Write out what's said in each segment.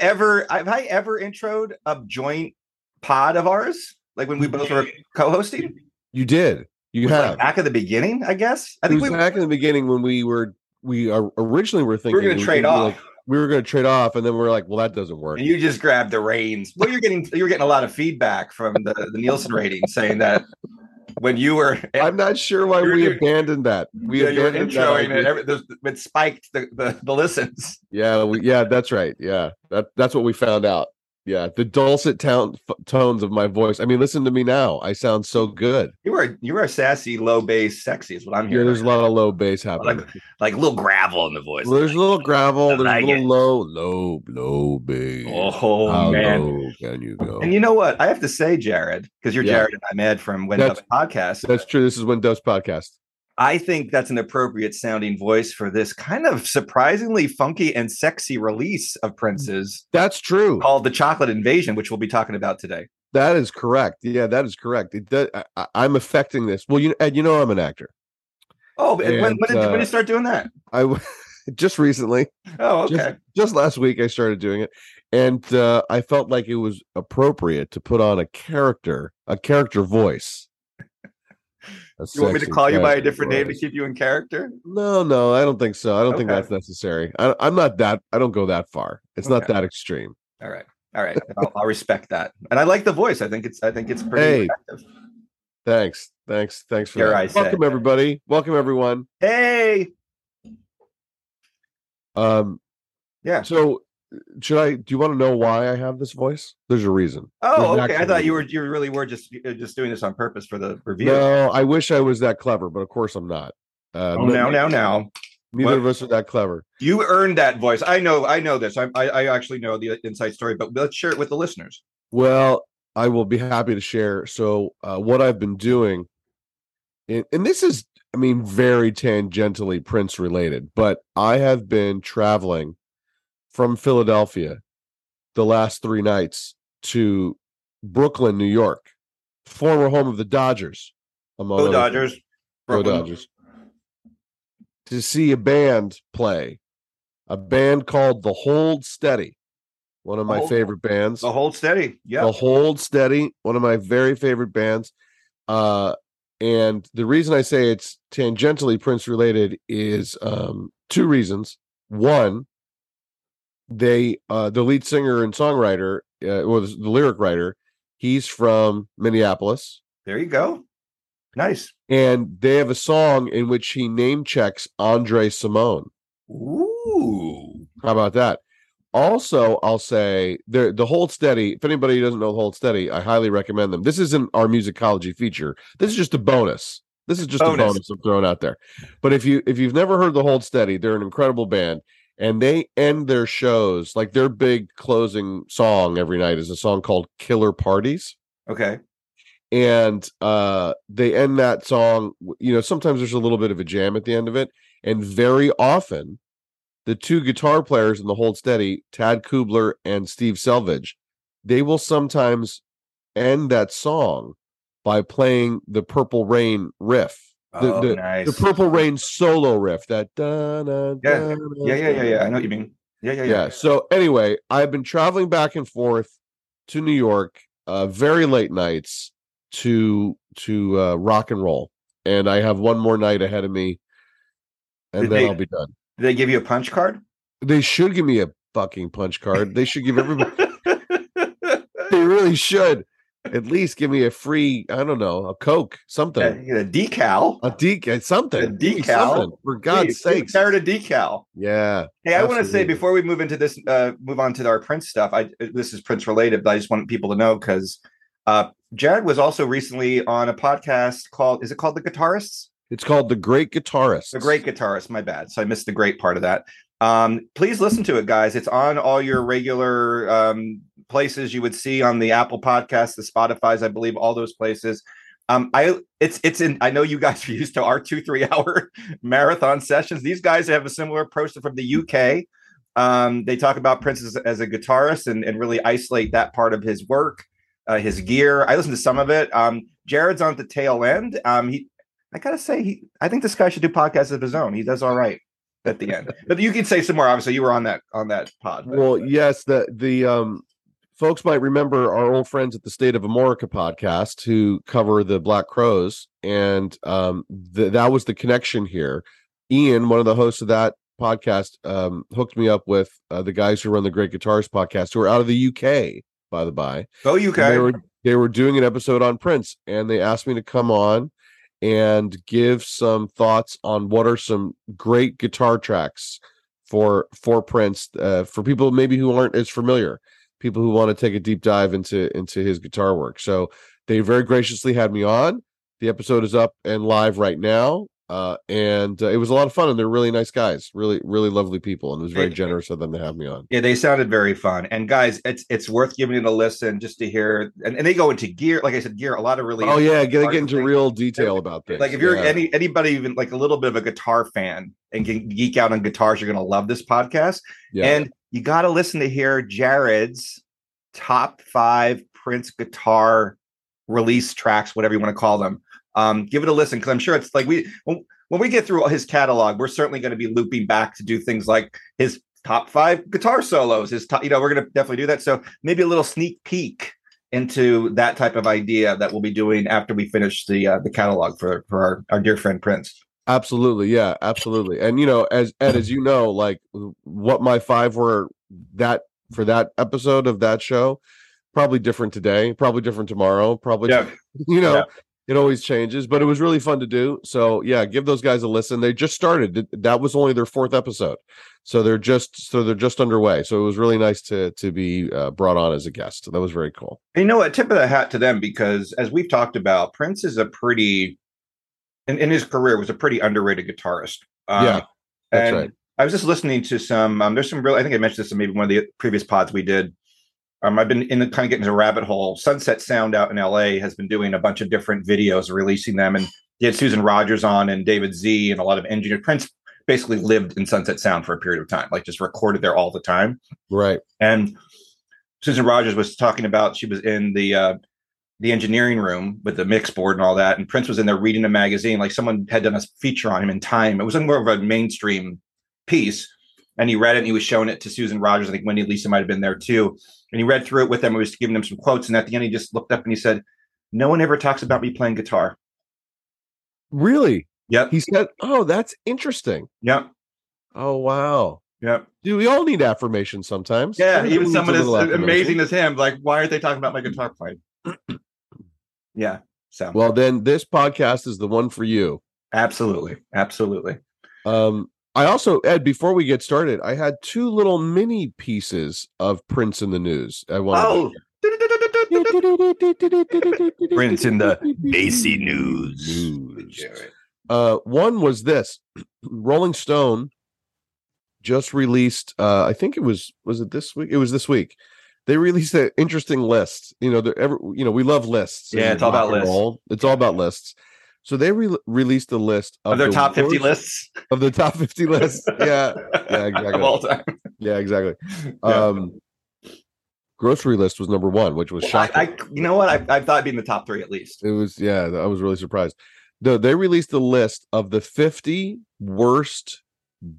ever have I ever introed a joint pod of ours? Like when we both were co-hosting? You did. You have. like back at the beginning, I guess. I think we, back in the beginning when we were we originally were thinking we thinking were gonna we trade off. like- we were going to trade off, and then we are like, well, that doesn't work. and you just grabbed the reins. Well, you're getting you're getting a lot of feedback from the, the Nielsen rating saying that when you were I'm not sure why we you're- abandoned that. We yeah, abandoned that introing idea. and every, the, it spiked the, the, the listens. Yeah, we, yeah, that's right. Yeah, that that's what we found out. Yeah, the dulcet town, f- tones of my voice. I mean, listen to me now. I sound so good. You are you were a sassy, low bass, sexy is what I'm hearing. Yeah, there's a lot of low bass happening. like like a little gravel in the voice. Well, there's a little gravel. There's like a little it. low, low, low bass. Oh How man. low can you go? And you know what? I have to say, Jared, because you're Yeah. Jared and I'm Ed from When Dove Podcast. That's true. This is when Dose podcast. I think that's an appropriate sounding voice for this kind of surprisingly funky and sexy release of Prince's That's true. called The Chocolate Invasion, which we'll be talking about today. That is correct. Yeah, that is correct. It does, I, I'm affecting this. Well, you Ed, you know I'm an actor. Oh, and when, when, did, when did uh, you start doing that? I just recently, Oh, okay. just, just last week, I started doing it, and uh, I felt like it was appropriate to put on a character, a character voice. You want me to call you by a different name to keep you in character? No, no, I don't think so. I don't think that's necessary. I, I'm not that. I don't go that far. It's not that extreme. All right. All right. I'll, I'll respect that. And I like the voice. I think it's I think it's pretty Hey. effective. Thanks, thanks, thanks for Dare that. Welcome everybody. Welcome everyone. Hey. Um, Yeah. So, should I? Do you want to know why I have this voice? There's a reason. Oh, There's okay. I thought you were you really were just uh, just doing this on purpose for the review. No, I wish I was that clever, but of course I'm not. Uh, oh, no- now, now, now. Neither What? of us are that clever. You earned that voice. I know. I know this. I, I, I actually know the inside story, but let's share it with the listeners. Well, I will be happy to share. So, uh, what I've been doing, and, and this is, I mean, very tangentially Prince related, but I have been traveling from Philadelphia the last three nights to Brooklyn, New York, former home of the Dodgers. Among Go Dodgers. things. Go Brooklyn. Dodgers. To see a band play, a band called The Hold Steady, one of my Hold- favorite bands. The hold steady. Yeah. The Hold Steady, one of my very favorite bands. Uh, and the reason I say it's tangentially Prince related is um, two reasons. One, they uh, the lead singer and songwriter, uh, or the, the lyric writer, he's from Minneapolis, There you go. Nice. and they have a song in which he name checks Andre Cymone. Ooh. How about that? Also, I'll say the the Hold Steady. If anybody doesn't know the Hold Steady, I highly recommend them. This isn't our musicology feature. This is just a bonus. This is just a Bonus. bonus I'm throwing out there. But if you if you've never heard the Hold Steady, they're an incredible band, and they end their shows like their big closing song every night is a song called "Killer Parties." Okay. and uh they end that song you know sometimes there's a little bit of a jam at the end of it and very often the two guitar players in the hold steady tad kubler and Steve Selvidge they will sometimes end that song by playing the purple rain riff the, oh, the, nice. the purple rain solo riff that da, da, Yeah. da, yeah, yeah, yeah, yeah. I know what you mean. Yeah, yeah, yeah. yeah. So anyway, I've been traveling back and forth to New York, uh, very late nights to to uh, rock and roll, and I have one more night ahead of me, and Did then they- I'll be done. Did they give you a punch card? They should give me a fucking punch card. They should give everybody. they really should at least give me a free. I don't know, a Coke, something, a, a decal. a decal, something, A decal? something, for God's Hey, sakes. Carrot a decal. Yeah. Hey, I want to say before we move into this, uh, move on to our Prince stuff. I this is Prince related, but I just want people to know because uh, Jared was also recently on a podcast called "Is it called The Guitarists?" It's called the Great Guitarist. The Great Guitarist. My bad. So I missed the great part of that. Um, please listen to it, guys. It's on all your regular um, places you would see on the Apple Podcast, the Spotify's, I believe, all those places. Um, I it's it's in. I know you guys are used to our two three hour marathon sessions. These guys have a similar approach from the UK. Um, they talk about Prince as, as a guitarist and, and really isolate that part of his work, uh, his gear. I listened to some of it. Um, Jared's on the tail end. Um, he, I gotta say, he, I think this guy should do podcasts of his own. He does all right. At the end. But you can say some more. Obviously, you were on that on that pod. but- Well, yes, the the um folks might remember our old friends at the State of America podcast who cover the Black Crowes, and um th- that was the connection here. Ian, one of the hosts of that podcast, um, hooked me up with uh, the guys who run the Great Guitars podcast, who are out of the UK, by the by. And UK. They were they were doing an episode on Prince, and they asked me to come on and give some thoughts on what are some great guitar tracks for for Prince uh, for people maybe who aren't as familiar, people who want to take a deep dive into into his guitar work. So they very graciously had me on. The episode is up and live right now. Uh, and uh, it was a lot of fun, and they're really nice guys, really, really lovely people, and it was very generous of them to have me on. Yeah, they sounded very fun. And guys, it's it's worth giving it a listen just to hear. And, and they go into gear, like I said, gear. A lot of really. Oh yeah, get, get into things. real detail about this. Like if you're Yeah. any anybody even like a little bit of a guitar fan and can geek out on guitars, you're gonna love this podcast. yeah. And you got to listen to hear Jared's top five Prince guitar release tracks, whatever you want to call them. Um, give it a listen because I'm sure it's like we when, when we get through his catalog, we're certainly going to be looping back to do things like his top five guitar solos. His top, you know, we're going to definitely do that. So maybe a little sneak peek into that type of idea that we'll be doing after we finish the uh, the catalog for for our, our dear friend Prince. Absolutely, yeah, absolutely. And you know, as Ed, as you know, like what my five were that for that episode of that show, probably different today, probably different tomorrow, probably Yeah. you know, Yeah. It always changes, but it was really fun to do. So yeah, give those guys a listen. They just started. That was only their fourth episode. So they're just so they're just underway. So it was really nice to to be uh, brought on as a guest. That was very cool. And you know a Tip of the hat to them because as we've talked about, Prince is a pretty in, in his career was a pretty underrated guitarist. Um, Yeah, that's and right. I was just listening to some. Um, there's some real. I think I mentioned this in maybe one of the previous pods we did. Um, I've been in the kind of getting into a rabbit hole. Sunset Sound out in LA has been doing a bunch of different videos, releasing them, and he had Susan Rogers on and David Z and a lot of engineers. Prince basically lived in Sunset Sound for a period of time, like just recorded there all the time. Right. And Susan Rogers was talking about she was in the uh, the engineering room with the mix board and all that, and Prince was in there reading a magazine. Like someone had done a feature on him in Time. It was more of a mainstream piece, and he read it and he was showing it to Susan Rogers. I think Wendy Lisa might have been there too. And he read through it with them. He was giving them some quotes, and at the end, he just looked up and he said, "No one ever talks about me playing guitar." Really? Yep. He said, "Oh, that's interesting." Yep. Oh wow. Yep. Dude, we all need affirmation sometimes. Yeah. Everybody Even someone as amazing as him, like, why aren't they talking about my guitar playing? yeah. So Well, then this podcast is the one for you. absolutely, absolutely. Um, I also, Ed, before we get started, I had two little mini pieces of Prince in the news. I want. Prince in the AC news. News. Uh, one was this: Rolling Stone just released. Uh, I think it was was it this week? It was this week. They released an interesting list. You know, they're ever you know we love lists. Yeah, it's all about lists. roll. It's all about lists. So they re- released a list of, Of their the top 50 lists of the top fifty lists. Yeah, yeah, exactly. of all time. yeah, exactly. Yeah. Um, grocery list was number one, which was I, shocking. I, you know what? I, I thought it'd be in the top three at least. It was yeah, I was really surprised. No, they released a list of the 50 worst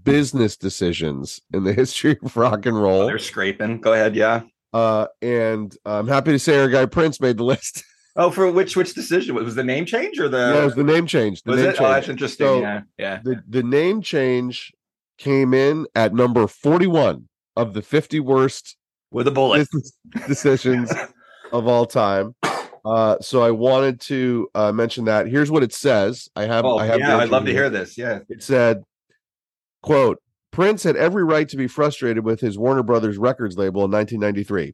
business decisions in the history of rock and Oh, roll. they're scraping. Go ahead. Yeah. Uh, and I'm happy to say our guy Prince made the list. Oh, for which which decision was the name change or the? yeah, it was the name change. The was name it? change. Oh, that's interesting. So- yeah. Yeah. the the name change came in at number 41 of the 50 worst With a bullet. decisions of all time. Uh, so I wanted to uh, mention that. Here's what it says. I have. oh, I have. yeah. I'd love to hear this. Yeah. It said, "quote Prince had every right to be frustrated with his Warner Brothers Records label in 1993.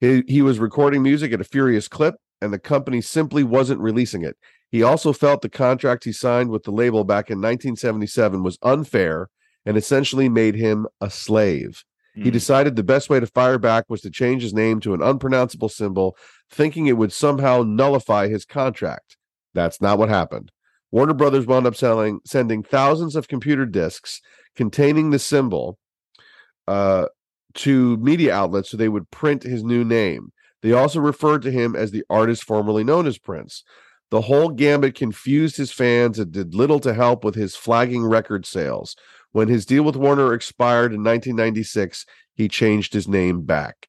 He he was recording music at a furious clip, and the company simply wasn't releasing it. He also felt the contract he signed with the label back in 1977 was unfair and essentially made him a slave." He Mm. decided the best way to fire back was to change his name to an unpronounceable symbol, thinking it would somehow nullify his contract. That's not what happened. Warner Brothers wound up selling, sending thousands of computer disks containing the symbol uh, to media outlets so they would print his new name. They also referred to him as the artist formerly known as Prince. The whole gambit confused his fans and did little to help with his flagging record sales. When his deal with Warner expired in 1996, he changed his name back.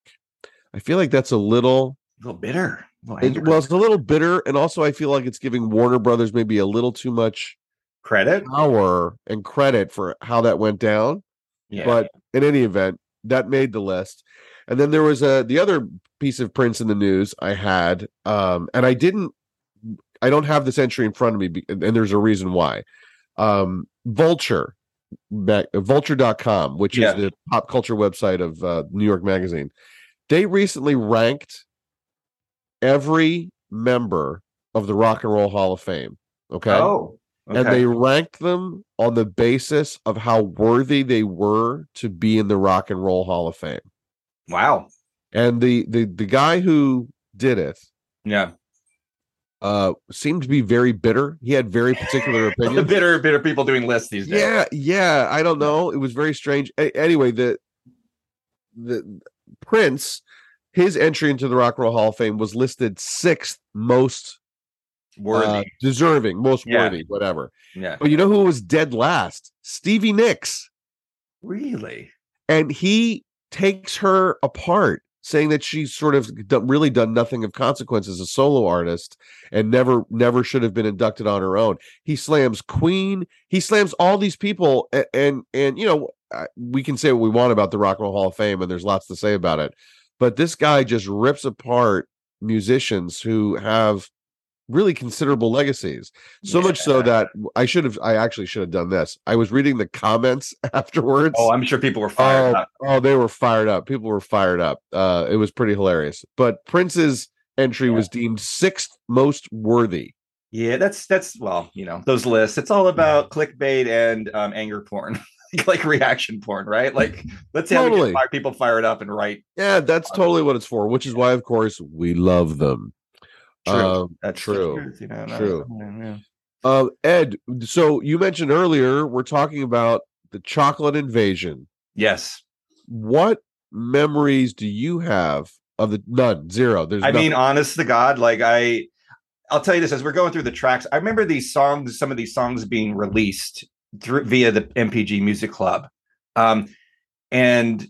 I feel like that's a little, A little bitter. A little it- well, it's a little bitter, and also I feel like it's giving Warner Brothers maybe a little too much credit. power and credit for how that went down. Yeah. But in any event, that made the list. And then there was a the other piece of Prince in the news I had, um, and I didn't, I don't have this entry in front of me, and there's a reason why. Um, Vulture, Vulture.com, which Yeah. is the pop culture website of uh, New York Magazine, they recently ranked every member of the Rock and Roll Hall of Fame. Okay oh, and they ranked them on the basis of how worthy they were to be in the Rock and Roll Hall of Fame. Wow. And the the the guy who did it Yeah. uh seemed to be very bitter. He had very particular opinions. The bitter, bitter people doing lists these days. yeah, yeah, I don't know. It was very strange. A- anyway, the the Prince his entry into the Rock and Roll Hall of Fame was listed sixth most Worthy. uh, deserving, most Yeah. worthy, whatever. yeah. But you know who was dead last? Stevie Nicks. Really? and he takes her apart saying that she's sort of really done nothing of consequence as a solo artist and never never should have been inducted on her own. He slams queen he slams all these people and and, and you know we can say what we want about the rock and roll hall of fame and there's lots to say about it but this guy just rips apart musicians who have really considerable legacies so much so that i should have i actually should have done this i was reading the comments afterwards Oh, I'm sure people were fired oh, up. oh, they were fired up. People were fired up. Uh, it was pretty hilarious. But Prince's entry Yeah. was deemed sixth most worthy. Yeah, that's that's well, you know, those lists. It's all about clickbait and um, anger porn, like reaction porn, right? Like, let's see how we Totally. fire people fired up and write. Yeah, that's totally what it's for. Which is why, of course, we love them. True. Um, That's true. you know, no, True. yeah, yeah. uh, Ed, so you mentioned earlier we're talking about the chocolate invasion. Yes, What memories do you have of the none zero? There's I mean, honest to God, like I, I'll tell you this as we're going through the tracks. I remember these songs, some of these songs being released through via the NPG Music Club, um, and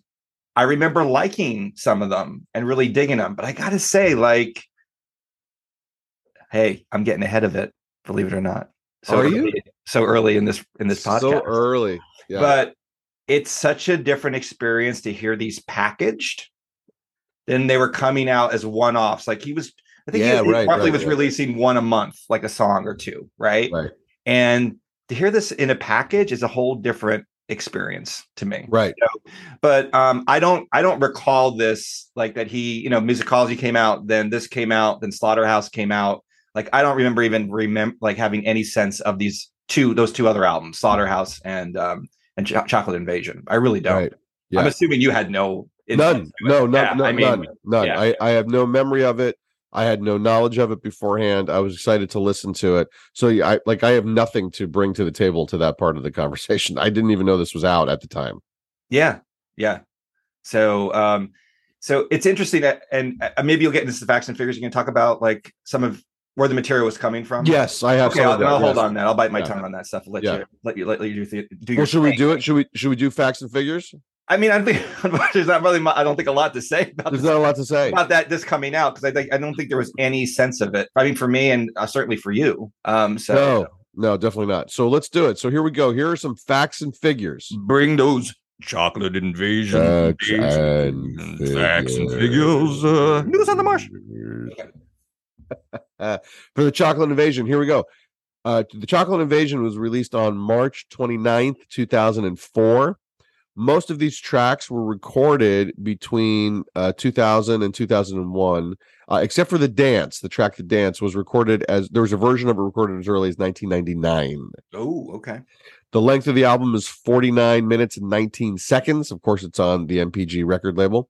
I remember liking some of them and really digging them. But I got to say, like, hey, I'm getting ahead of it. Believe it or not. So Are you? early- so early in this in this podcast? so early. Yeah. but it's such a different experience to hear these packaged than they were coming out as one-offs like he was i think Yeah, he, right, probably right, was right. releasing one a month like a song or two right right. and to hear this in a package is a whole different experience to me Right. but um i don't i don't recall this like that he you know musicology came out then this came out then slaughterhouse came out like i don't remember even remember like having any sense of these two those two other albums slaughterhouse and um and Cho- chocolate invasion i really don't Right. Yeah. i'm assuming you had no None. influence to it. No, no, Yeah, no, I mean, none. None. yeah. I, I have no memory of it. I had no knowledge of it beforehand. I was excited to listen to it. So yeah, I like I have nothing to bring to the table to that part of the conversation. I didn't even know this was out at the time. Yeah, yeah. So, um, so it's interesting that, and uh, maybe you'll get into the facts and figures. You can talk about like some of where the material was coming from. Yes, I have Okay, some I'll, of then that, I'll hold yes. on that. I'll bite my Yeah. tongue on that stuff. Let Yeah. you let you let, you do, do your Well, should we do it? Should we should we do facts and figures? I mean, I think there's not really. I don't think a lot to say about There's this, not a lot to say. about that this coming out because I think I don't think there was any sense of it. I mean, for me and uh, certainly for you. Um, so No, no, definitely not. So let's do it. So here we go. Here are some facts and figures. bring those chocolate invasion Facts and facts and figures. figures. Uh, news on the marsh. Uh, for the chocolate invasion here we go uh the chocolate invasion was released on march 29th 2004 most of these tracks were recorded between uh 2000 and 2001 uh, except for the dance the track the dance was recorded as there was a version of it recorded as early as 1999 Oh, okay. the length of the album is 49 minutes and 19 seconds. Of course, it's on the NPG record label.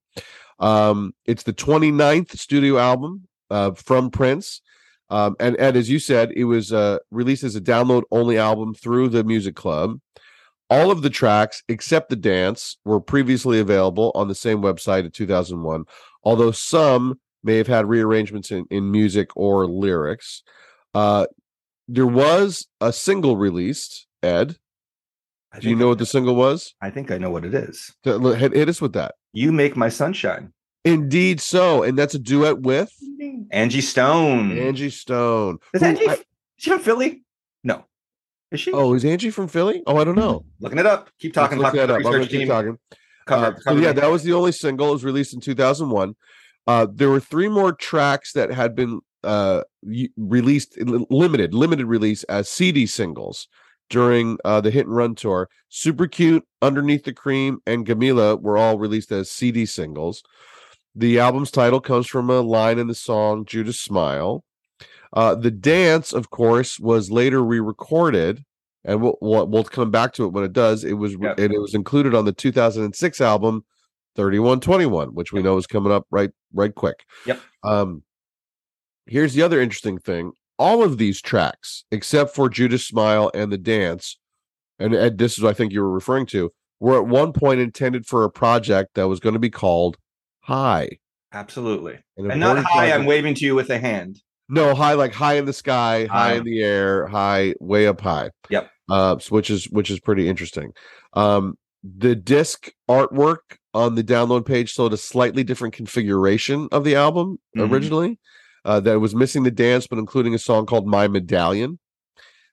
Um, it's the 29th studio album uh, from Prince. Um, and Ed, as you said, it was uh, released as a download only album through the Music Club. All of the tracks, except the dance, were previously available on the same website in 2001, although some may have had rearrangements in, in music or lyrics. Uh, there was a single released. Ed, do you know what the single was? I think I know what it is. Hit, hit us with that. You make my sunshine. Indeed, so, and that's a duet with Angie Stone. Angie Stone. Is who Angie? I- is she from Philly? No. Is she? oh, is Angie from Philly? Oh, I don't know. looking it up. Keep talking. Talk that up. I'm keep team. talking. Cover, Uh, so yeah, that was the only single. It was released in 2001. Uh, there were three more tracks that had been uh, released, limited, limited release as CD singles during uh, the Hit and Run tour. Super Cute, Underneath the Cream, and Gamillah were all released as CD singles. The album's title comes from a line in the song Judas Smile. Uh, the dance, of course, was later re-recorded, and we'll, we'll come back to it when it does. It was and it was included on the 2006 album 3121, which we know is coming up right right quick. Yep. Um, here's the other interesting thing: all of these tracks, except for Judas Smile and the dance, and Ed, this is what I think you were referring to, were at one point intended for a project that was going to be called High. Absolutely. An And not important hi, I'm waving to you with a hand. no, high like high in the sky, high High. in the air, high way up high. Yep. Uh, which is which is pretty interesting. Um, the disc artwork on the download page showed a slightly different configuration of the album Mhm. originally. Uh, that was missing the dance, but including a song called "My Medallion,"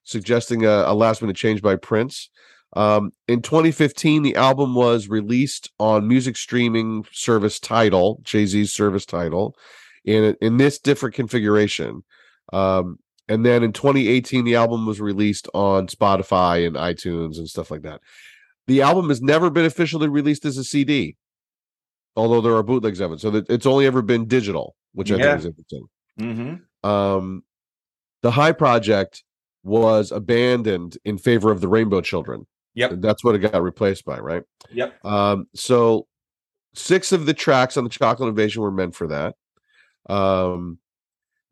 suggesting a, a last minute change by Prince. Um, in 2015, the album was released on music streaming service Tidal, Jay Z's service Tidal, in in this different configuration. Um, and then in 2018, the album was released on Spotify and iTunes and stuff like that. The album has never been officially released as a CD, although there are bootlegs of it. So it's only ever been digital, which I Yeah. think is interesting. Mm-hmm. Um, the High Project was abandoned in favor of the Rainbow Children. Yep. That's what it got replaced by, right? Yep. Um, so six of the tracks on the Chocolate Invasion were meant for that. Um,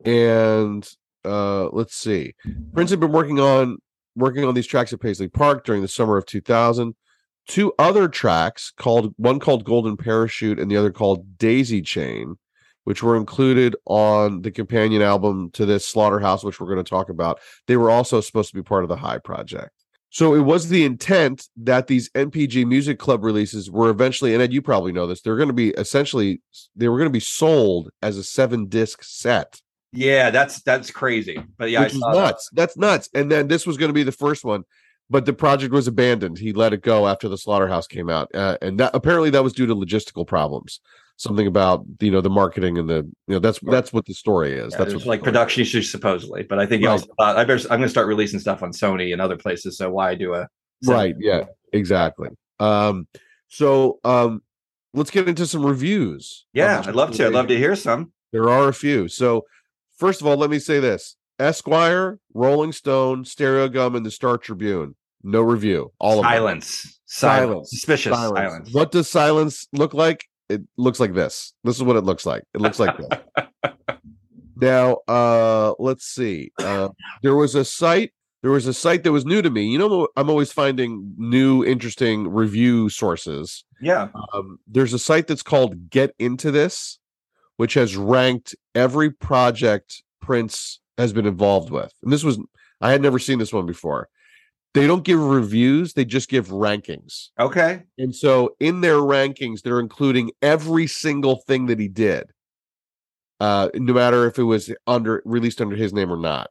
and uh, let's see, Prince had been working on working on these tracks at Paisley Park during the summer of 2000. Two other tracks called one called Golden Parachute and the other called Daisy Chain, which were included on the companion album to this Slaughterhouse, which we're going to talk about. They were also supposed to be part of the High Project. So it was the intent that these NPG Music Club releases were eventually, and Ed, you probably know this, they're going to be essentially they were going to be sold as a seven disc set, Yeah, that's that's crazy. But yeah, which I is saw that. nuts. That's nuts. And then this was going to be the first one, but the project was abandoned. He let it go after the Slaughterhouse came out, uh, and that apparently that was due to logistical problems. Something about you know the marketing and the you know that's that's what the story is. Yeah, that's what like production issues supposedly, but I think Right. also thought I better I'm going to start releasing stuff on Sony and other places. So why do a right yeah exactly um so um let's get into some reviews Yeah, I'd love to. I'd love to hear some. there are a few so first of all let me say this esquire rolling stone stereo gum and the star tribune no review all of. Silence. Silence. Silence. Suspicious silence. silence. what does silence look like it looks like this this is what it looks like it looks like this now uh let's see uh there was a site there was a site that was new to me you know i'm always finding new interesting review sources Yeah. um, there's a site that's called Get Into This, which has ranked every project Prince has been involved with. And this was, I had never seen this one before. They don't give reviews, they just give rankings. Okay. And so in their rankings, they're including every single thing that he did, uh, no matter if it was under released under his name or not.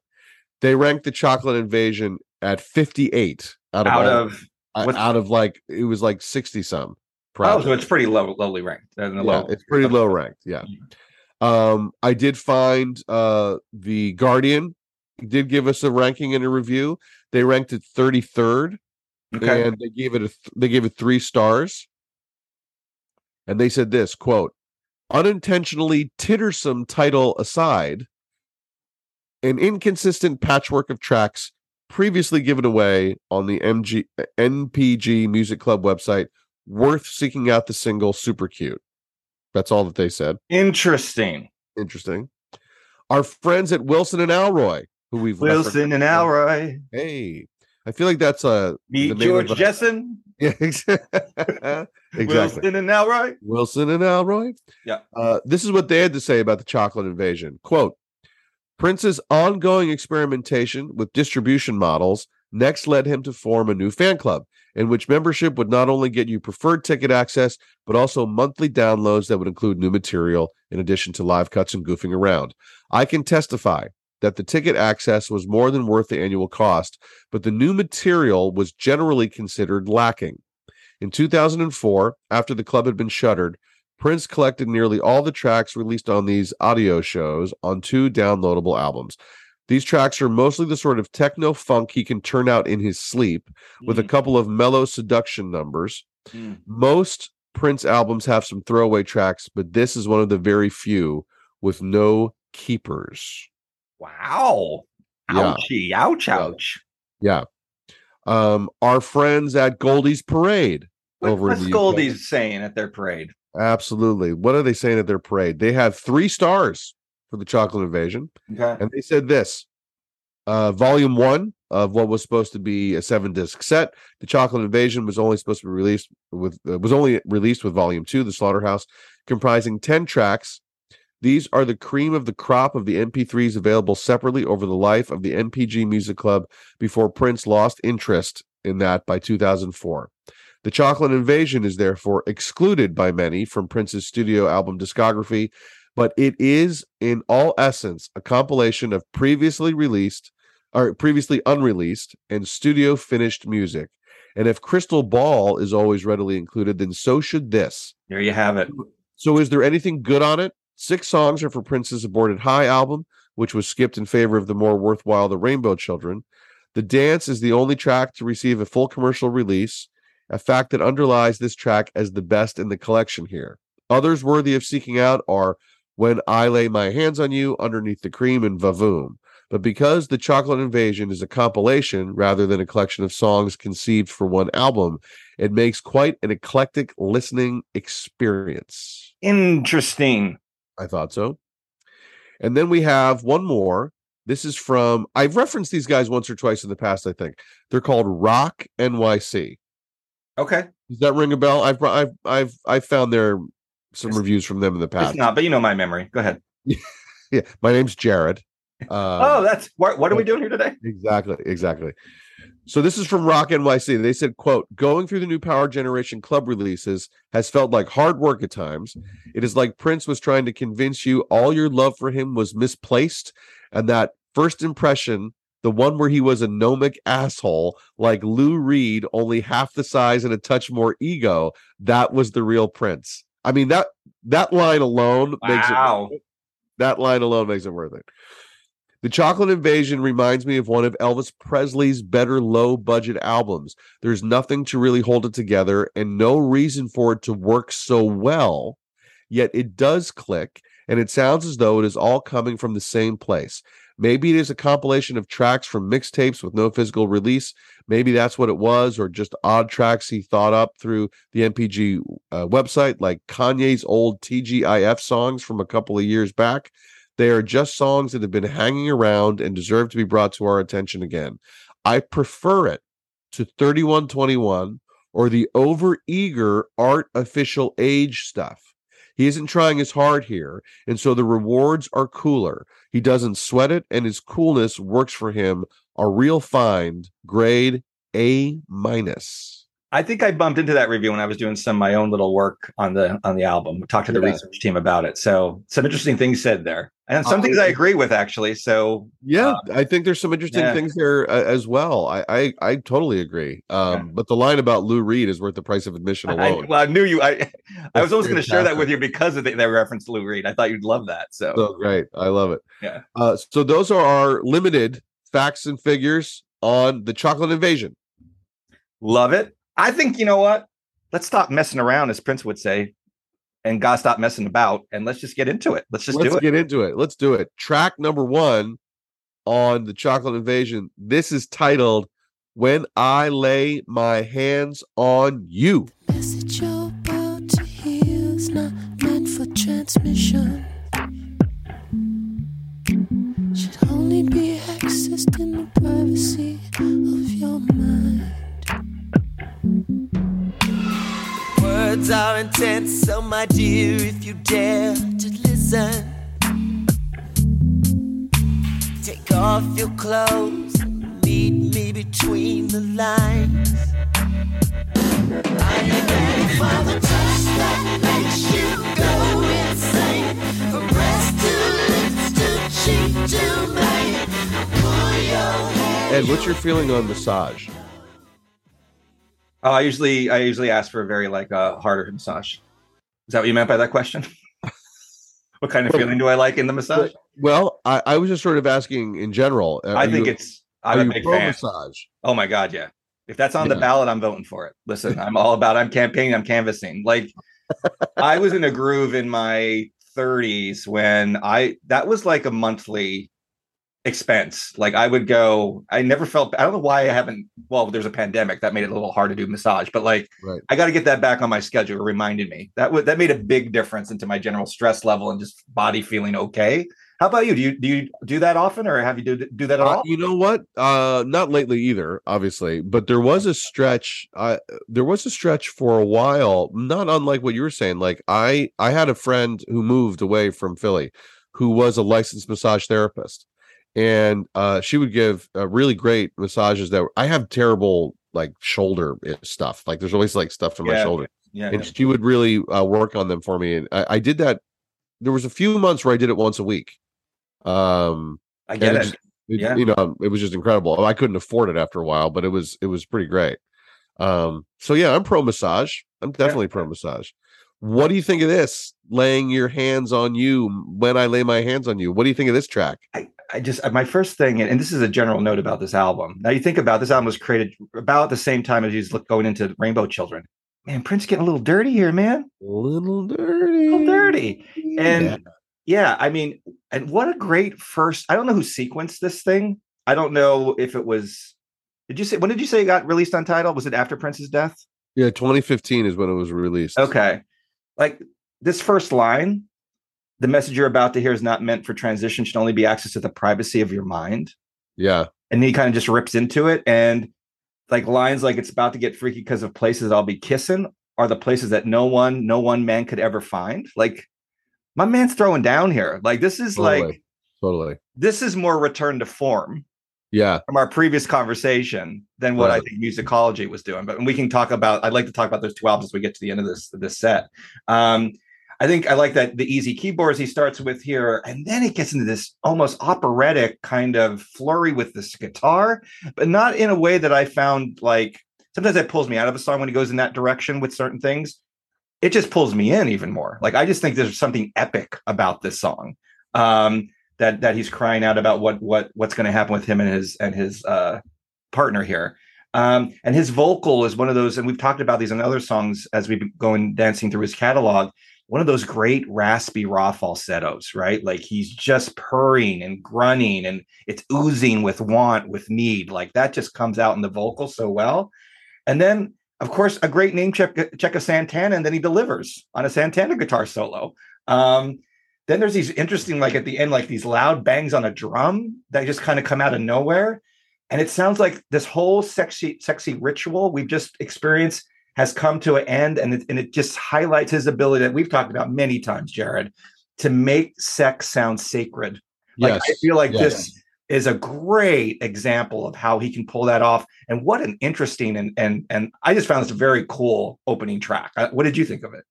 They ranked the Chocolate Invasion at 58 out of Out of uh, out of like it was like 60 some. oh, so it's pretty low, lowly ranked. Yeah, low. it's pretty low ranked. Yeah. Um, I did find uh the Guardian did give us a ranking and a review. They ranked it 33rd Okay. and they gave it a th- they gave it three stars. And they said this quote, unintentionally tittersome title aside, an inconsistent patchwork of tracks previously given away on the MG NPG Music Club website worth seeking out the single super cute. That's all that they said. Interesting. Interesting. Our friends at Wilson and Alroy, who we've Wilson and Alroy. Hey, I feel like that's a Meet the George of a- Jessen. Yeah, exactly. Wilson and Alroy. Wilson and Alroy. Yeah. Uh, this is what they had to say about the chocolate invasion. Quote Prince's ongoing experimentation with distribution models next led him to form a new fan club in which membership would not only get you preferred ticket access, but also monthly downloads that would include new material in addition to live cuts and goofing around. I can testify that the ticket access was more than worth the annual cost, but the new material was generally considered lacking. In 2004, after the club had been shuttered, Prince collected nearly all the tracks released on these audio shows on two downloadable albums. These tracks are mostly the sort of techno funk he can turn out in his sleep, with a Mm, couple of mellow seduction numbers. mm. Most Prince albums have some throwaway tracks, but this is one of the very few with no keepers. Wow. Ouchie. Ouch, Yeah. ouch. Yeah. Um, our friends at Goldie's Parade What, over what's in the UK. Goldie's saying at their parade? Absolutely. What are they saying at their parade? They have three stars for the Chocolate Invasion, Okay. and they said this: uh, Volume one of what was supposed to be a seven disc set, the Chocolate Invasion was only supposed to be released with uh, was only released with Volume two, the Slaughterhouse, comprising ten tracks. These are the cream of the crop of the MP3s available separately over the life of the NPG Music Club before Prince lost interest in that by 2004. The Chocolate Invasion is therefore excluded by many from Prince's studio album discography, but it is in all essence a compilation of previously released or previously unreleased and studio finished music. And if Crystal Ball is always readily included, then so should this. There you have it. So is there anything good on it? Six songs are for Prince's aborted High album, which was skipped in favor of the more worthwhile The Rainbow Children. The Dance is the only track to receive a full commercial release, a fact that underlies this track as the best in the collection here. Others worthy of seeking out are When I Lay My Hands on You, Underneath the Cream, and Vavoom. But because The Chocolate Invasion is a compilation rather than a collection of songs conceived for one album, it makes quite an eclectic listening experience. Interesting. I thought so. And then we have one more. This is from I've referenced these guys once or twice in the past, I think. They're called Rock NYC. Okay. Does that ring a bell? I've I've I've I've found there some It's- reviews from them in the It's past. not, but you know my memory. Go ahead. Yeah, my name's Jared. Uh, oh, that's what, what are we doing here today? Exactly, exactly. So this is from Rock NYC. They said, quote, going through the new Power Generation Club releases has felt like hard work at times. It is like Prince was trying to convince you all your love for him was misplaced and that first impression, the one where he was a gnomic asshole like Lou Reed, only half the size and a touch more ego, that was the real Prince. I mean that that line alone makes it that line alone makes it worth it. The Chocolate Invasion reminds me of one of Elvis Presley's better low budget albums. There's nothing to really hold it together and no reason for it to work so well, yet it does click and it sounds as though it is all coming from the same place. Maybe it is a compilation of tracks from mixtapes with no physical release. Maybe that's what it was, or just odd tracks he thought up through the NPG uh, website, like Kanye's old TGIF songs from a couple of years back. They are just songs that have been hanging around and deserve to be brought to our attention again. I prefer it to 3121 or the over-eager art official age stuff. He isn't trying as hard here, and so the rewards are cooler. He doesn't sweat it, and his coolness works for him. A real find, grade A minus. I think I bumped into that review when I was doing some of my own little work on the on the album. Talked to the Yeah. research team about it. So some interesting things said there, and some Uh, things I agree with actually. So Yeah, I think there's some interesting yeah. things there uh, as well. I, I I totally agree. Um, Yeah. but the line about Lou Reed is worth the price of admission I, alone. well, I knew you. I I was almost going to share that with you because of the, that reference to Lou Reed. I thought you'd love that. So, so great, I love it. Yeah. Uh, so those are our limited facts and figures on the Chocolate Invasion. love it. I think you know what. Let's stop messing around, as Prince would say, and God stop messing about, and let's just get into it. Let's just Let's do it. get into it. Let's do it. Track number one on the Chocolate Invasion. This is titled "When I Lay My Hands on You." Message you're about to hear is not meant for transmission. Should only be accessed in the privacy of your mind. Words are intense, so my dear, if you dare to listen, take off your clothes. Meet me between the lines. For the touch that makes you go insane? From breast to lips to cheek to mane. Pull your. Ed, what's your feeling on massage? Oh, I usually I usually ask for a very like a harder massage. Is that what you meant by that question? what kind of Well- feeling do I like in the massage? Well, I, I was just sort of asking in general. Uh, I think you- it's I'm a big fan. massage? Oh my god, yeah. If that's on the ballot, I'm voting for it. Listen, I'm all about I'm campaigning, I'm canvassing. Like I was in a groove in my 30s when I that was like a monthly expense. Like I would go, I never felt I don't know why I haven't well, there's a pandemic that made it a little hard to do massage, but like Right. I got to get that back on my schedule. It reminded me. That would that made a big difference into my general stress level and just body feeling okay. How about you? Do you do you do that often or have you do do that at Uh, all? you know what? Uh, not lately either, obviously, but there was a stretch. I there was a stretch for a while, not unlike what you were saying. Like I, I had a friend who moved away from Philly, who was a licensed massage therapist, and uh, she would give uh, really great massages. That were, I have terrible like shoulder stuff. Like there's always like stuff in my shoulder, Yeah. and she would really uh, work on them for me. And I, I did that. There was a few months where I did it once a week. Um, I get it. it- Yeah. you know it was just incredible i couldn't afford it after a while but it was it was pretty great um so yeah i'm pro massage i'm definitely pro massage what do you think of this laying your hands on you when i lay my hands on you what do you think of this track I just uh, my first thing, and this is a general note about this album. Now you think about this album was created about the same time as he's going into Rainbow Children. Man, Prince getting a little dirty here, man. a little dirty A little dirty. And Yeah. yeah. I mean, and what a great first. I don't know who sequenced this thing. I don't know if it was. Did you say when did you say it got released on title? Was it after Prince's death? yeah 2015 is when it was released Okay. Like this first line, the message you're about to hear is not meant for transition, should only be access to the privacy of your mind. yeah. And he kind of just rips into it. And like lines like it's about to get freaky because of places i'll be kissing are the places that no one no one man could ever find. Like my man's throwing down here. Like this is Totally. like totally. this is more return to form yeah. from our previous conversation than what i think musicology was doing. But we can talk about i'd like to talk about those two albums as we get to the end of this this set. Um I think I like that the easy keyboards he starts with here, and then it gets into this almost operatic kind of flurry with this guitar, but not in a way that I found like sometimes that pulls me out of a song when he goes in that direction with certain things. It just pulls me in even more. Like I just think there's something epic about this song. Um, that that he's crying out about what what what's going to happen with him and his and his uh, partner here. Um, and his vocal is one of those, and we've talked about these in other songs as we've been going dancing through his catalog one of those great raspy raw falsettos, right? Like he's just purring and grunting and it's oozing with want, with need. Like that just comes out in the vocal so well. And then, of course, a great name check, check of Santana, and then he delivers on a Santana guitar solo. Um, then there's these interesting, like at the end, like these loud bangs on a drum that just kind of come out of nowhere. And it sounds like this whole sexy, sexy ritual we've just experienced has come to an end and it, and it just highlights his ability that we've talked about many times jared to make sex sound sacred like yes i feel like yes. this is a great example of how he can pull that off and what an interesting and and and i just found this a very cool opening track Uh, what did you think of it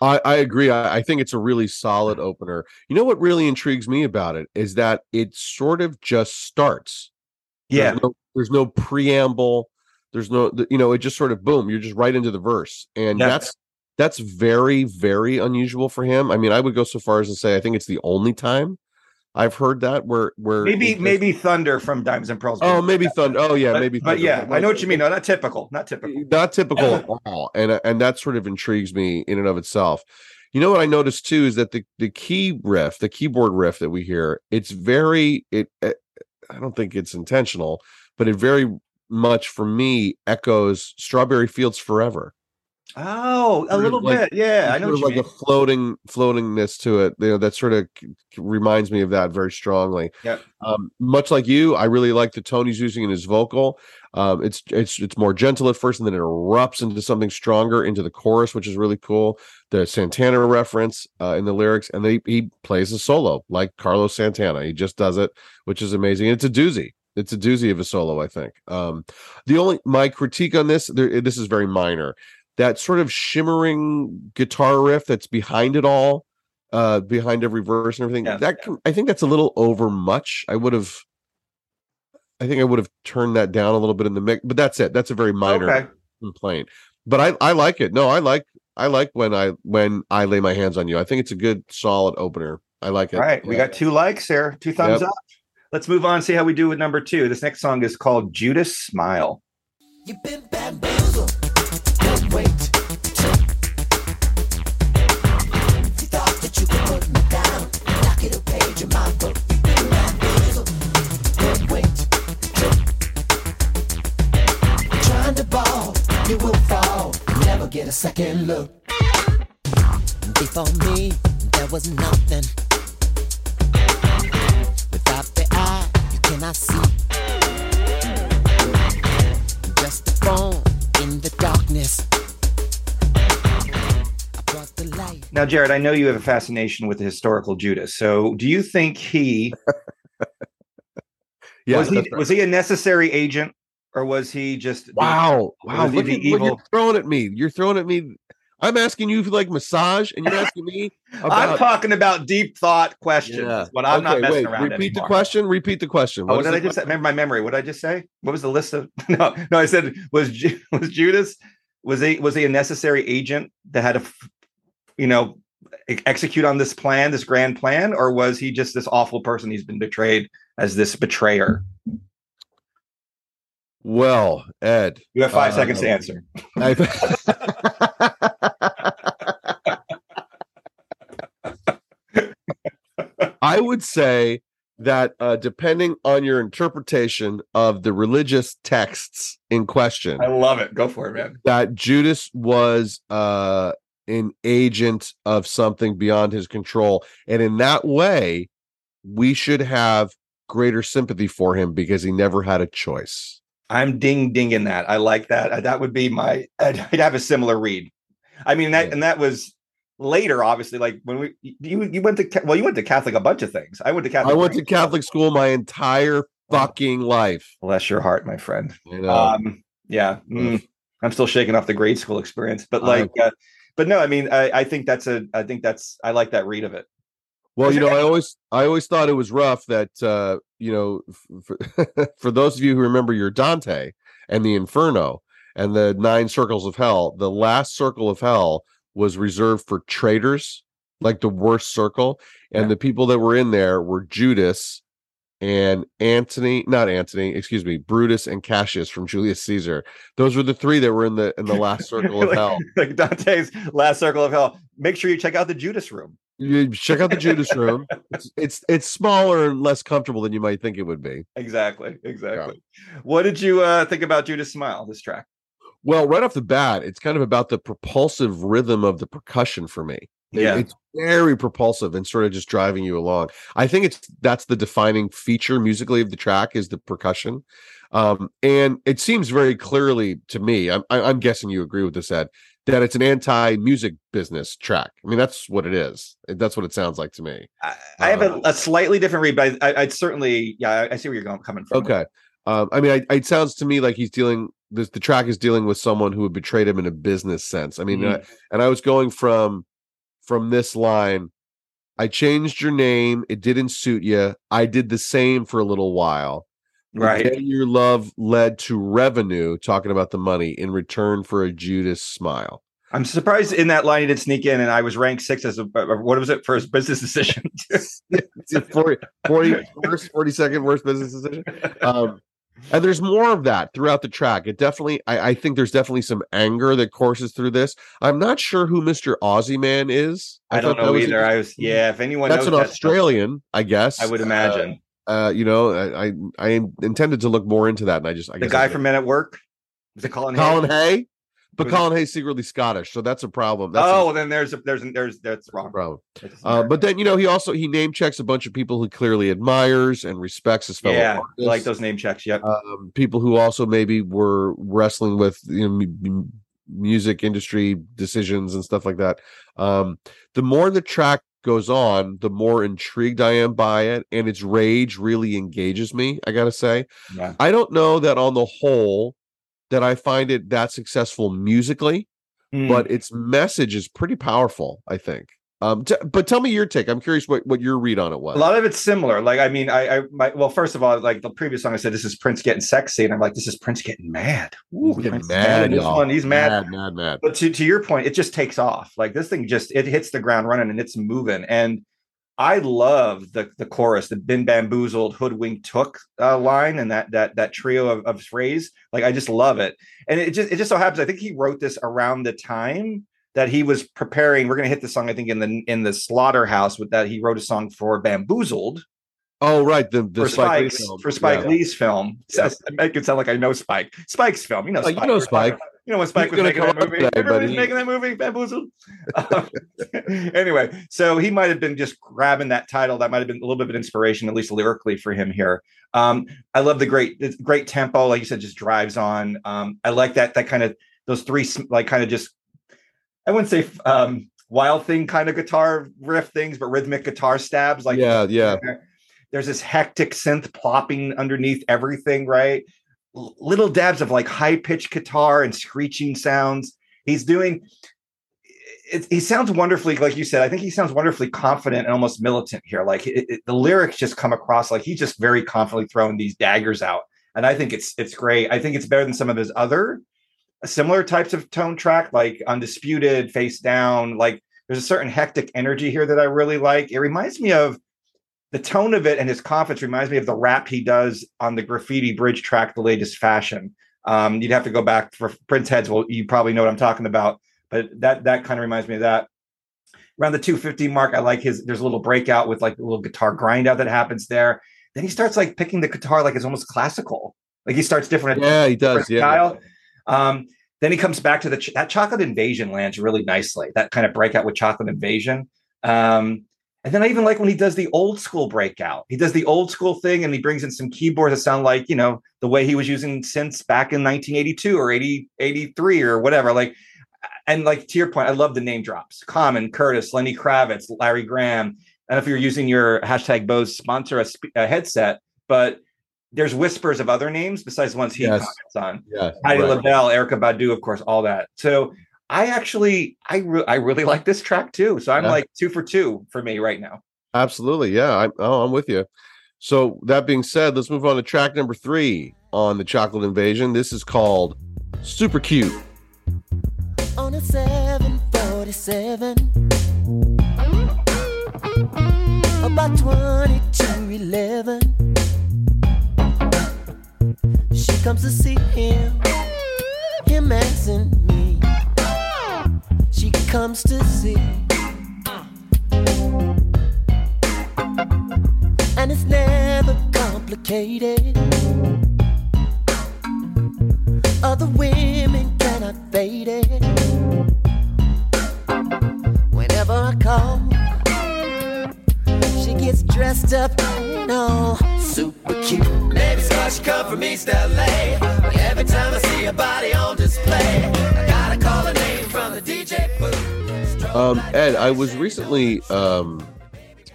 I, I agree. I, I think it's a really solid opener. You know what really intrigues me about it is that it sort of just starts. yeah There's no, there's no preamble. There's no, you know, it just sort of boom. You're just right into the verse, and that's that's very very unusual for him. I mean, I would go so far as to say I think it's the only time I've heard that where where maybe maybe thunder from diamonds and pearls oh maybe thunder. Oh yeah, but, maybe. but Thunder. yeah i know what you mean no not typical not typical not typical at all and uh, and that sort of intrigues me in and of itself you know what i noticed too is that the the key riff the keyboard riff that we hear it's very it uh, i don't think it's intentional but it very much for me echoes strawberry fields forever Oh, a little like- bit. Yeah, I know sort of like mean. a floating floatingness to it. You know, that sort of reminds me of that very strongly. Yeah. Um, much like you, I really like the tone he's using in his vocal. Um, it's it's it's more gentle at first, and then it erupts into something stronger into the chorus, which is really cool. The Santana reference uh, in the lyrics, and then he, he plays a solo like Carlos Santana. He just does it, which is amazing. It's a doozy. It's a doozy of a solo, I think. Um, the only my critique on this, there, this is very minor. That sort of shimmering guitar riff that's behind it all, uh, behind every verse and everything. Yeah, that can, I think that's a little over much. I would have, I think I would have turned that down a little bit in the mix, but that's it. That's a very minor Okay. complaint. But I, I like it. No, I like, I like when I when I lay my hands on you. I think it's a good, solid opener. I like it. All right, we got two likes here two thumbs Yep. up. Let's move on. See how we do with number two. This next song is called Judas Smile. You've been bamboozled. Don't wait. Get a second look. Before me, there was nothing. Eye, you cannot see. Just a phone in the darkness. The. Now, Jared, I know you have a fascination with the historical Judas. So, do you think he Yeah, was he right. was he a necessary agent, or was he just the- Wow. Wow. Was Look the at what you're evil- throwing at me. You're throwing at me. I'm asking you if you like massage, and you're asking me I'm talking about deep thought questions. Yeah. What I'm not Okay, messing wait, around Repeat the question. Repeat the question. Oh, what did I just say? Remember my memory. What did I just say? What was the list of? No, no. I said was was Judas was he was he a necessary agent that had to, you know, execute on this plan, this grand plan, or was he just this awful person? He's been betrayed as this betrayer. Well, Ed, You have five uh, seconds to answer. I, would say that uh, depending on your interpretation of the religious texts in question, I love it. Go for it, man. that Judas was uh, an agent of something beyond his control, and in that way, we should have greater sympathy for him because he never had a choice. I'm ding dinging that. I like that. That would be my. I'd, I'd have a similar read. I mean that, Yeah. and that was later, obviously. Like when we you you went to well, you went to Catholic a bunch of things. I went to Catholic. I went to Catholic school my entire fucking life. Bless your heart, my friend. You know, Um, yeah, mm, I'm still shaking off the grade school experience, but like, uh, but no, I mean, I, I think that's a, I think that's, I like that read of it. Well, you know, I always I always thought it was rough that uh, you know, for, for those of you who remember your Dante and the Inferno and the nine circles of hell, the last circle of hell was reserved for traitors, like the worst circle, and Yeah. the people that were in there were Judas and Antony, not Antony, excuse me, Brutus and Cassius from Julius Caesar. Those were the three that were in the in the last circle of Like- hell. Like Dante's last circle of hell. Make sure you check out the Judas room. You check out the Judas room. It's, it's it's smaller and less comfortable than you might think it would be. Exactly, exactly. What did you uh, think about Judas Smile? This track. Well, right off the bat, it's kind of about the propulsive rhythm of the percussion for me. Yeah. it's very propulsive and sort of just driving you along. I think it's that's the defining feature musically of the track is the percussion, um, and it seems very clearly to me. I'm I'm guessing you agree with this, Ed, that it's an anti-music business track. I mean, that's what it is. That's what it sounds like to me. I, I have a, Uh, a slightly different read, but I, I'd certainly, yeah, I, I see where you're going, coming from. Okay. Um, I mean, I, it sounds to me like he's dealing. This the track is dealing with someone who had betrayed him in a business sense. I mean, Mhm. uh, and I was going from from this line. I changed your name. It didn't suit you. I did the same for a little while. Right. your love led to revenue, talking about the money in return for a Judas smile. I'm surprised in that line he didn't sneak in, and I was ranked six as a what was it for his business decision? It's a 40, 40 worst, 42nd worst business decision. Um, and there's more of that throughout the track. It definitely, I, I think there's definitely some anger that courses through this. I'm not sure who Mr. Aussie Man is. I don't thought that know was either. I was yeah. If anyone That's knows an Australian, I guess. I would Uh, imagine Uh, you know, I, I I intended to look more into that, and I just I the guy I from Men at Work. Is it Colin? Colin Hay? Hay. But Colin Hay's secretly Scottish, so that's a problem. That's oh, a then there's a, there's a, there's that's wrong. problem. Uh, but then you know he also he name checks a bunch of people who clearly admires and respects his fellow yeah, artists. like those name checks. Yep. um, people who also maybe were wrestling with you know, m- music industry decisions and stuff like that. Um, the more the track goes on, the more intrigued I am by it, and its rage really engages me. I gotta say, yeah. I don't know that on the whole that I find it that successful musically, Hmm. but its message is pretty powerful. I think. Um, t- but tell me your take. I'm curious what what your read on it was. A lot of it's similar. Like, I mean, I, I, my, well, first of all, like the previous song, I said this is Prince getting sexy, and I'm like, this is Prince getting mad. Ooh, He's getting mad, this one, he's mad. mad, mad, mad. But to to your point, it just takes off. Like this thing just it hits the ground running and it's moving. And I love the the chorus, the "been bamboozled, hoodwinked, took" uh, line, and that that that trio of, of phrase. Like I just love it. And it just it just so happens. I think he wrote this around the time that he was preparing. We're gonna hit the song. I think in the in the slaughterhouse with that he wrote a song for "Bamboozled." Oh, right. The, the for Spike Lee Spike's film. for Spike Yeah. Lee's film. Yeah. I make it sound like I know Spike. Spike's film, you know. Oh, you know Spike. You know when Spike He's was making that movie. today, Remember but he was he- making that movie, Bamboozled. Um, anyway, so he might have been just grabbing that title. That might have been a little bit of inspiration, at least lyrically, for him here. Um, I love the great, the great tempo. Like you said, just drives on. Um, I like that. That kind of those three, like kind of just. I wouldn't say um, wild thing kind of guitar riff things, but rhythmic guitar stabs. Like yeah, yeah. there's this hectic synth plopping underneath everything, right? Little dabs of like high pitched guitar and screeching sounds. He's doing. It, he sounds wonderfully, like you said. I think he sounds wonderfully confident and almost militant here. Like it, it- the lyrics just come across like he's just very confidently throwing these daggers out, and I think it's it's great. I think it's better than some of his other uh, similar types of tone track, like Undisputed, Face Down. Like there's a certain hectic energy here that I really like. It reminds me of the tone of it and his confidence reminds me of the rap he does on the graffiti bridge track, the latest fashion. Um, you'd have to go back for Prince Heads. Well, you probably know what I'm talking about, but that that kind of reminds me of that. Around the 250 mark, I like his. There's a little breakout with like a little guitar grind out that happens there. Then he starts like picking the guitar like it's almost classical. Like he starts different. Yeah, he does. Yeah. style. Um, then he comes back to the ch- that chocolate invasion lands really nicely. That kind of breakout with chocolate invasion. Um, and then I even like when he does the old school breakout. He does the old school thing and he brings in some keyboards that sound like, you know, the way he was using synths back in 1982 or 80, 83 or whatever. Like, and like to your point, I love the name drops. Common, Curtis, Lenny Kravitz, Larry Graham. I don't know if you're using your hashtag Bose sponsor a, sp- a headset, but there's whispers of other names besides the ones he Yes. comments on. Yeah. Heidi right. LaBelle, Erykah Badu, of course, all that. So I actually, I re- I really like this track too. So I'm Yeah. like two for two for me right now. Absolutely. Yeah. I'm, oh, I'm with you. So, that being said, let's move on to track number three on the Chocolate Invasion. This is called Super Cute. on a 747 about 20 to 11 she comes to see him him asking me she comes to see uh. and it's never complicated other women cannot fade it Whenever I call, she gets dressed up, no, super cute. It's 'cause she come from East LA. But every time I see her body on display, I gotta call her name from the DJ booth. Um, Ed, I was recently um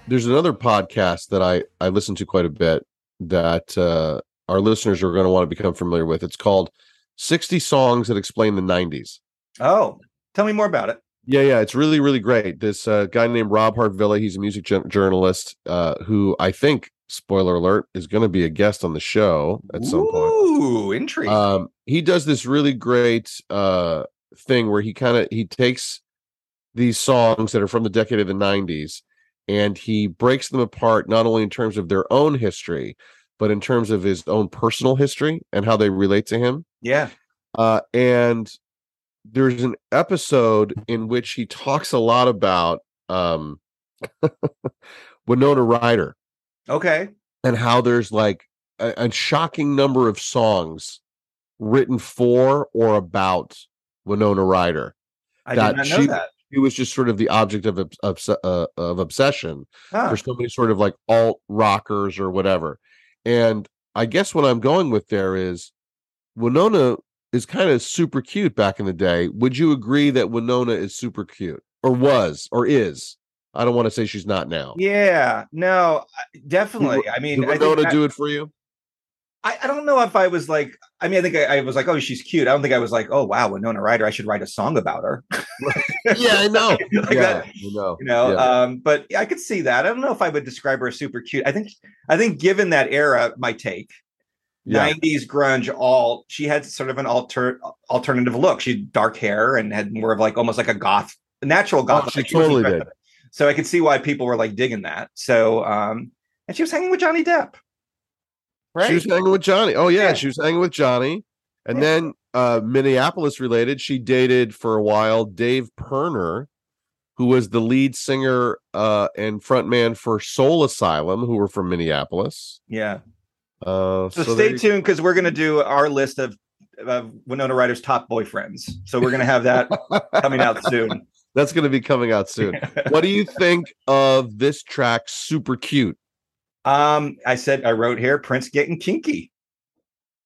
there's another podcast that I I listen to quite a bit that uh our listeners are going to want to become familiar with. It's called 60 Songs That Explain the 90s. Oh, tell me more about it. Yeah, yeah, it's really, really great. This uh, guy named Rob Harvilla, he's a music jour- journalist uh, who I think, spoiler alert, is going to be a guest on the show at some point. Ooh, intrigue. Um, he does this really great uh, thing where he kind of he takes these songs that are from the decade of the 90s and he breaks them apart not only in terms of their own history but in terms of his own personal history and how they relate to him yeah. uh, and there's an episode in which he talks a lot about um, Winona Ryder Okay. and how there's like a, a shocking number of songs written for or about Winona Ryder. I that did not know she- that. He was just sort of the object of obs- uh, of obsession Huh. for so many sort of like alt rockers or whatever. And I guess what I'm going with there is Winona is kind of super cute back in the day. Would you agree that Winona is super cute or was or is? I don't want to say she's not now. Yeah, no, definitely. I mean, Did Winona I, do it for you? I, I don't know if I was like, I mean, I think I, I was like, oh, she's cute. I don't think I was like, oh, wow, Winona Ryder. I should write a song about her. yeah, I know. like yeah, that, I know. you know. Yeah. Um, but I could see that. I don't know if I would describe her as super cute. I think, I think, given that era, my take, yeah. 90s grunge all she had sort of an alter alternative look she had dark hair and had more of like almost like a goth natural goth Oh, she totally did. so i could see why people were like digging that so um and she was hanging with johnny depp right She was hanging with Johnny. Oh yeah, Yeah. she was hanging with Johnny. And Yeah. then uh Minneapolis related, she dated for a while Dave Pirner, who was the lead singer uh and frontman for Soul Asylum, who were from Minneapolis. yeah Uh so, so stay you- tuned because we're going to do our list of, of winona ryder's top boyfriends so we're going to have that coming out soon That's gonna be coming out soon. what do you think of this track? Super cute. Um i said i wrote here prince getting kinky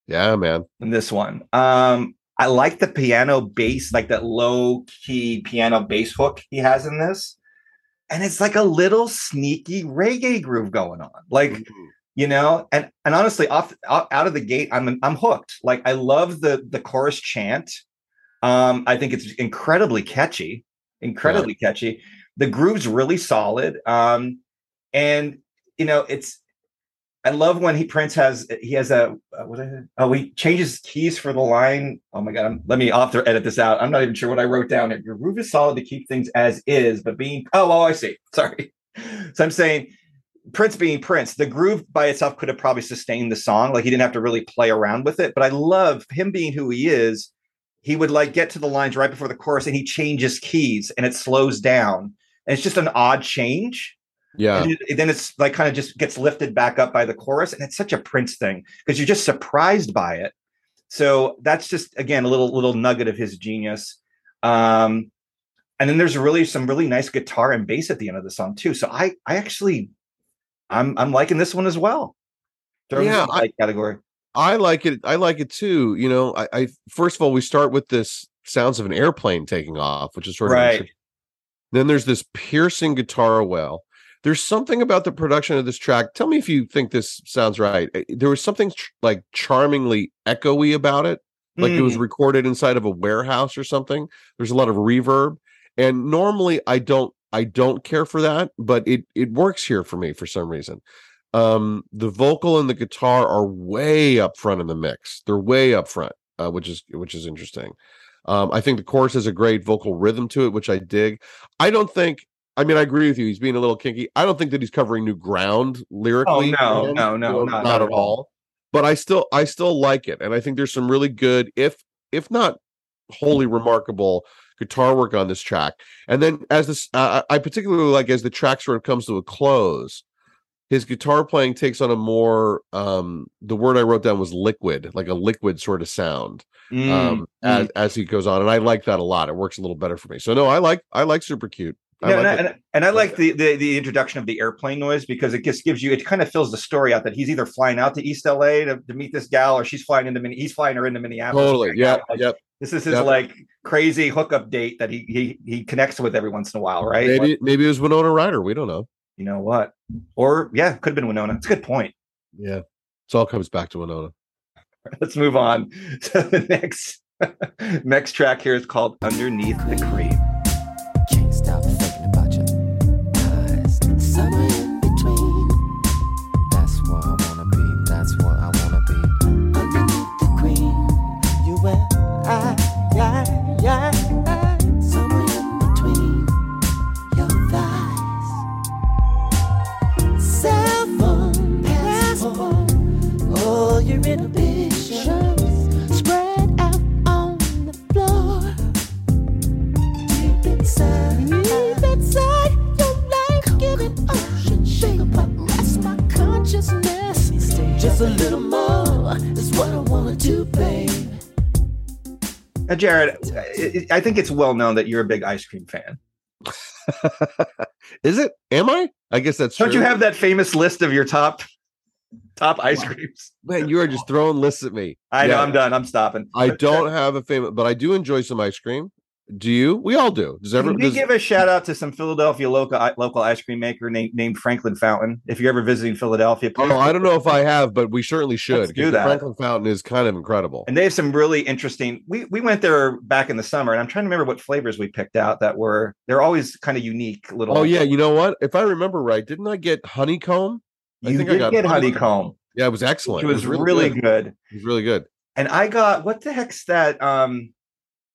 Yeah, man. in this one. Um, I like the piano bass, like that low key piano bass hook he has in this. And it's like a little sneaky reggae groove going on. Like, you know, and and honestly, off out out of the gate, I'm I'm hooked. Like I love the the chorus chant. Um, I think it's incredibly catchy, incredibly catchy. The groove's really solid. Um, and you know, it's I love when he Prince has he has a uh, what is it? Oh, he changes keys for the line. Oh my god, I'm, let me off to edit this out. I'm not even sure what I wrote down. here. Your groove is solid to keep things as is, but being oh, oh, I see. Sorry. So I'm saying Prince being Prince, the groove by itself could have probably sustained the song. Like he didn't have to really play around with it. But I love him being who he is. He would like get to the lines right before the chorus and he changes keys and it slows down. And it's just an odd change. Yeah. And it- then it's like kind of just gets lifted back up by the chorus. And it's such a Prince thing because you're just surprised by it. So that's just again a little little nugget of his genius. Um, and then there's really some really nice guitar and bass at the end of the song too. So I I actually I'm I'm liking this one as well. Yeah, I- category. I like it. I like it too. You know, I, I first of all, we start with this sounds of an airplane taking off, which is sort of Right. Then there's this piercing guitar well. There's something about the production of this track. Tell me if you think this sounds right. Eh, There was something ch- like charmingly echoey about it, like it was Mm. recorded inside of a warehouse or something. There's a lot of reverb, and normally I don't I don't care for that, but it it works here for me for some reason. Um, the vocal and the guitar are way up front in the mix. They're way up front, uh, which is which is interesting. Um, I think the chorus has a great vocal rhythm to it, which I dig. I don't think. I mean, I agree with you. He's being a little kinky. I don't think that he's covering new ground lyrically. no, man, no, you no, know, not- not, at at all. all. But I still, I still like it, and I think there's some really good, if if not wholly remarkable, guitar work on this track. And then as this, uh, I particularly like as the track sort of comes to a close, his guitar playing takes on a more um the word I wrote down was liquid, like a liquid sort of sound Mm, um mm. as as he goes on and I like that a lot. It works a little better for me. So no, I like I like super cute. No, like and. I, and, I like the, the the introduction of the airplane noise because it just gives you it kind of fills the story out that he's either flying out to East LA to, to meet this gal or she's flying into Min- he's flying her into Minneapolis. totally. right Yeah. Like, yep. This is his Yep. like crazy hookup date that he he he connects with every once in a while, right? Maybe maybe it was Winona Ryder. We don't know. you know what? Or yeah, could have been Winona. It's a good point. Yeah. It all comes back to Winona. Let's move on to the next next track here is called Underneath the Cream. Just a little more is what I wanna do, babe. Now, Jared, I, I think it's well known that you're a big ice cream fan. Is it? Am I? I guess that's true. Don't true. you have that famous list of your top top ice creams? Man, you are just throwing lists at me. I know I'm done. I'm stopping. I don't have a famous, but I do enjoy some ice cream. Do you? We all do. Does everyone? we Does, give a shout out to some Philadelphia local local ice cream maker named named Franklin Fountain? If you're ever visiting Philadelphia, oh, I don't know if I have, but we certainly should. Do that. Franklin Fountain is kind of incredible. and they have some really interesting. We we went there back in the summer, and I'm trying to remember what flavors we picked out that were. They're always kind of unique little. Oh yeah, you know what? If I remember right, didn't I get honeycomb? I you think I did got get honeycomb. honeycomb. Yeah, it was excellent. It was really good. good. It was really good. And I got what the heck's that? Um,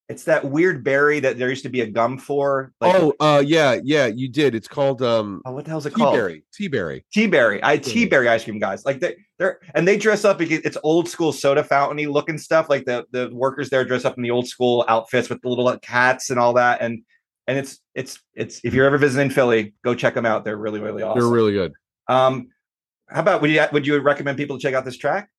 it's that weird berry that there used to be a gum for. Like, oh, uh, yeah, yeah, you did. It's called um, oh, what the hell's it called? tea-berry. Tea-berry. Tea berry. I tea berry ice cream guys. Like they they're and they dress up. because It's old school soda fountainy looking stuff. Like the the workers there dress up in the old school outfits with the little like, cats and all that. And and it's it's it's if you're ever visiting Philly, go check them out. They're really really awesome. They're really good. um, how about would you would you recommend people to check out this track?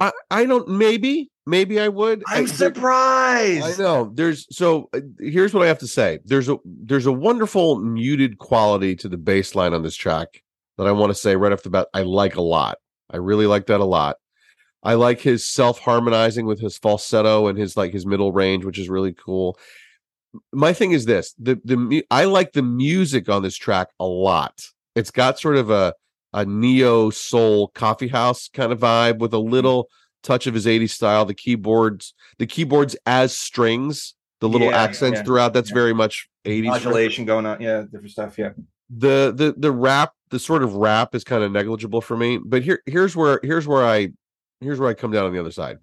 I, I don't. Maybe, maybe I would. I- I'm there- surprised. I know. There's so uh, here's what I have to say. There's a there's a wonderful muted quality to the bass line on this track that I want to say right off the bat. I like a lot. I really like that a lot. I like his self harmonizing with his falsetto and his like his middle range, which is really cool. My thing is this: the the I like the music on this track a lot. It's got sort of a a neo soul coffee house kind of vibe with a little touch of his 80s style. The keyboards, the keyboards as strings, the little Yeah, accents yeah, throughout. That's very much 80s. string. Modulation going on. Yeah, different stuff. Yeah. The the the rap, the sort of rap is kind of negligible for me. But here here's where here's where I here's where I come down on the other side.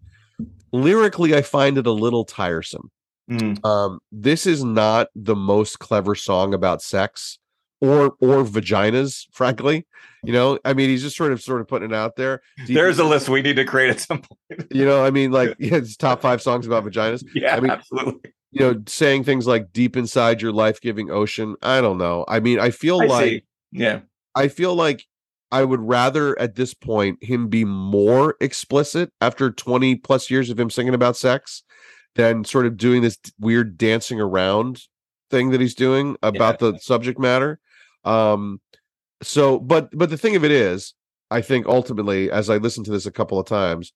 Lyrically, I find it a little tiresome. Mm. Um, this is not the most clever song about sex or or vaginas, frankly. You know, I mean, he's just sort of sort of putting it out there. There's a list we need to create at some point. you know, I mean, like yeah, it's top five songs about vaginas. Yeah, I mean- absolutely. You know, saying things like deep inside your life-giving ocean. I don't know. I mean, I feel I like see. Yeah. I feel like I would rather at this point him be more explicit after 20 plus years of him singing about sex than sort of doing this weird dancing around thing that he's doing about the subject matter. Um so but but the thing of it is, I think ultimately as I listened to this a couple of times,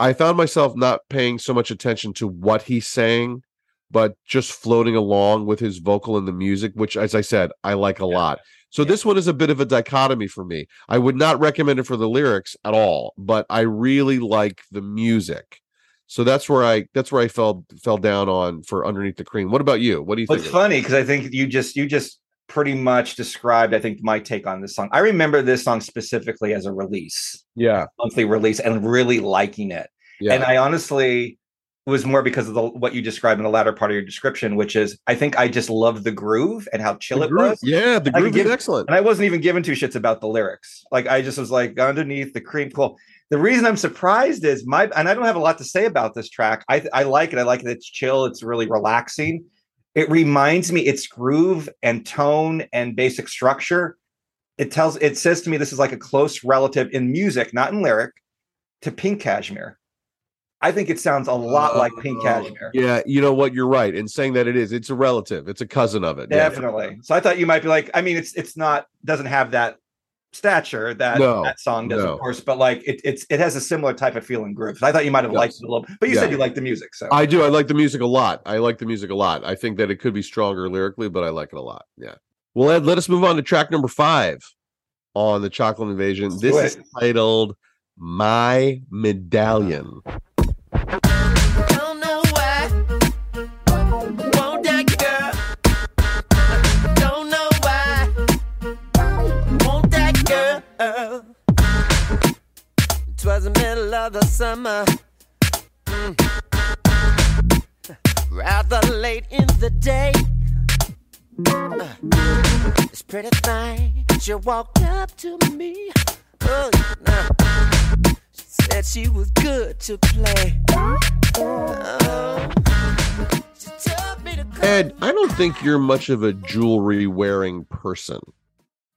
I found myself not paying so much attention to what he's saying but just floating along with his vocal and the music, which, as I said, I like a Yeah. lot. So Yeah. this one is a bit of a dichotomy for me. I would not recommend it for the lyrics at all, but I really like the music. So that's where I that's where I fell fell down on for underneath the cream. What about you? What do you Well, it's funny because I think you just you just pretty much described I think my take on this song. I remember this song specifically as a release, Yeah, monthly release, and really liking it. yeah, And I honestly was more because of the, what you described in the latter part of your description, which is I think I just loved the groove and how chill The it groove- was. Yeah, the groove give- is excellent. And I wasn't even giving two shits about the lyrics. Like I just was like underneath the cream. Cool. The reason I'm surprised is my and I don't have a lot to say about this track. I I like it. I like it. It's chill. It's really relaxing. It reminds me its groove and tone and basic structure. It tells it says to me this is like a close relative in music, not in lyric, to Pink Cashmere. I think it sounds a lot like Pink Oh, Cashmere. Yeah, you know what? You're right in saying that it is. It's a relative. It's a cousin of it. Yeah. Definitely. So I thought you might be like, I mean, it's it's not doesn't have that stature that No, that song does, no. of course, but like it, it's it has a similar type of feeling groove. I thought you might have liked it a little, but you Yeah. said you liked the music, so I do. I like the music a lot. I like the music a lot. I think that it could be stronger lyrically, but I like it a lot. Yeah. Well, Ed, let us move on to track number five on the Chocolate Invasion. Let's this is titled "My Medallion." The middle of the summer. Mm. Rather late in the day. Uh, This pretty thing, she walked up to me. Oh, nah. She said she was good to play. She told me to Ed, I don't think you're much of a jewelry wearing person.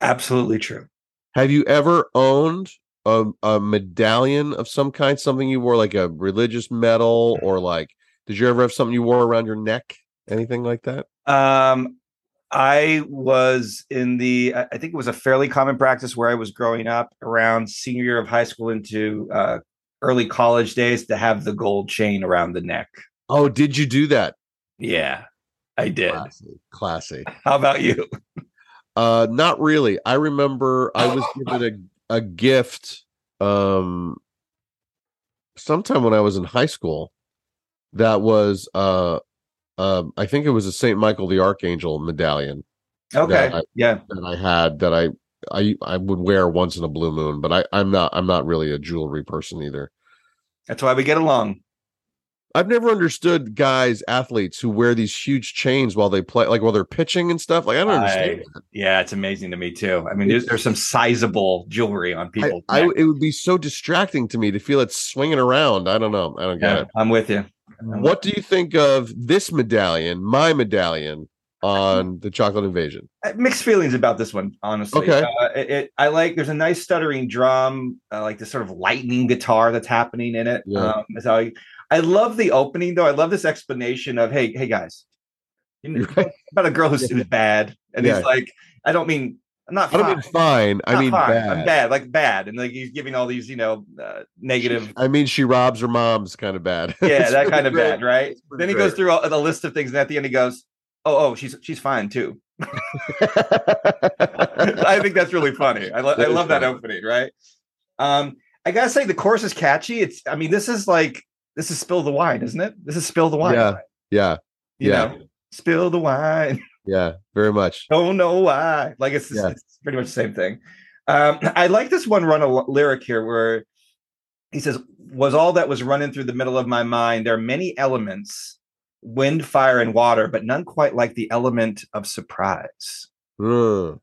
absolutely true. Have you ever owned a, a medallion of some kind? Something you wore, like a religious medal, or like Did you ever have something you wore around your neck? Anything like that? Um, I was in the. I think it was a fairly common practice where I was growing up around senior year of high school into uh, early college days to have the gold chain around the neck. Oh, did you do that? Yeah, I did. Classy. Classy. How about you? Uh, not really. I remember I was given a, gift um sometime when I was in high school that was uh um I think it was a Saint Michael the Archangel medallion Okay. I- yeah. that I had that I I I would wear once in a blue moon, but I I'm not I'm not really a jewelry person either. That's why we get along. I've never understood guys athletes who wear these huge chains while they play like while they're pitching and stuff. Like I don't understand. that. Yeah, it's amazing to me too. I mean, there's, there's some sizable jewelry on people. I it would be so distracting to me to feel it swinging around. I don't know. I don't get it. I'm with you. What do you think of this medallion, my medallion on the chocolate invasion? Uh, mixed feelings about this one honestly Okay. uh, it, it- i like there's a nice stuttering drum uh, like this sort of lightning guitar that's happening in it Yeah. um how I, I love the opening though i love this explanation of hey hey guys you know, Right. about a girl who's, who's bad and Yeah. he's like i don't mean i'm not I don't mean fine. I mean fine. bad. I'm bad like bad and like he's giving all these you know uh, negative I mean she robs her mom's kind of bad. yeah that kind of great. bad right then he goes through all, the list of things and at the end he goes oh oh she's she's fine too I think that's really funny. I, lo- That I love that opening, right? Um, I gotta say the chorus is catchy. It's, I mean, this is like this is spill the wine, isn't it? This is spill the wine. Yeah. yeah, you yeah. know, spill the wine. yeah, very much. Don't know why. Like it's, Yeah. it's pretty much the same thing. Um, I like this one run a l- lyric here where he says, "Was all that was running through the middle of my mind. There are many elements." Wind, fire, and water, but none quite like the element of surprise. Uh,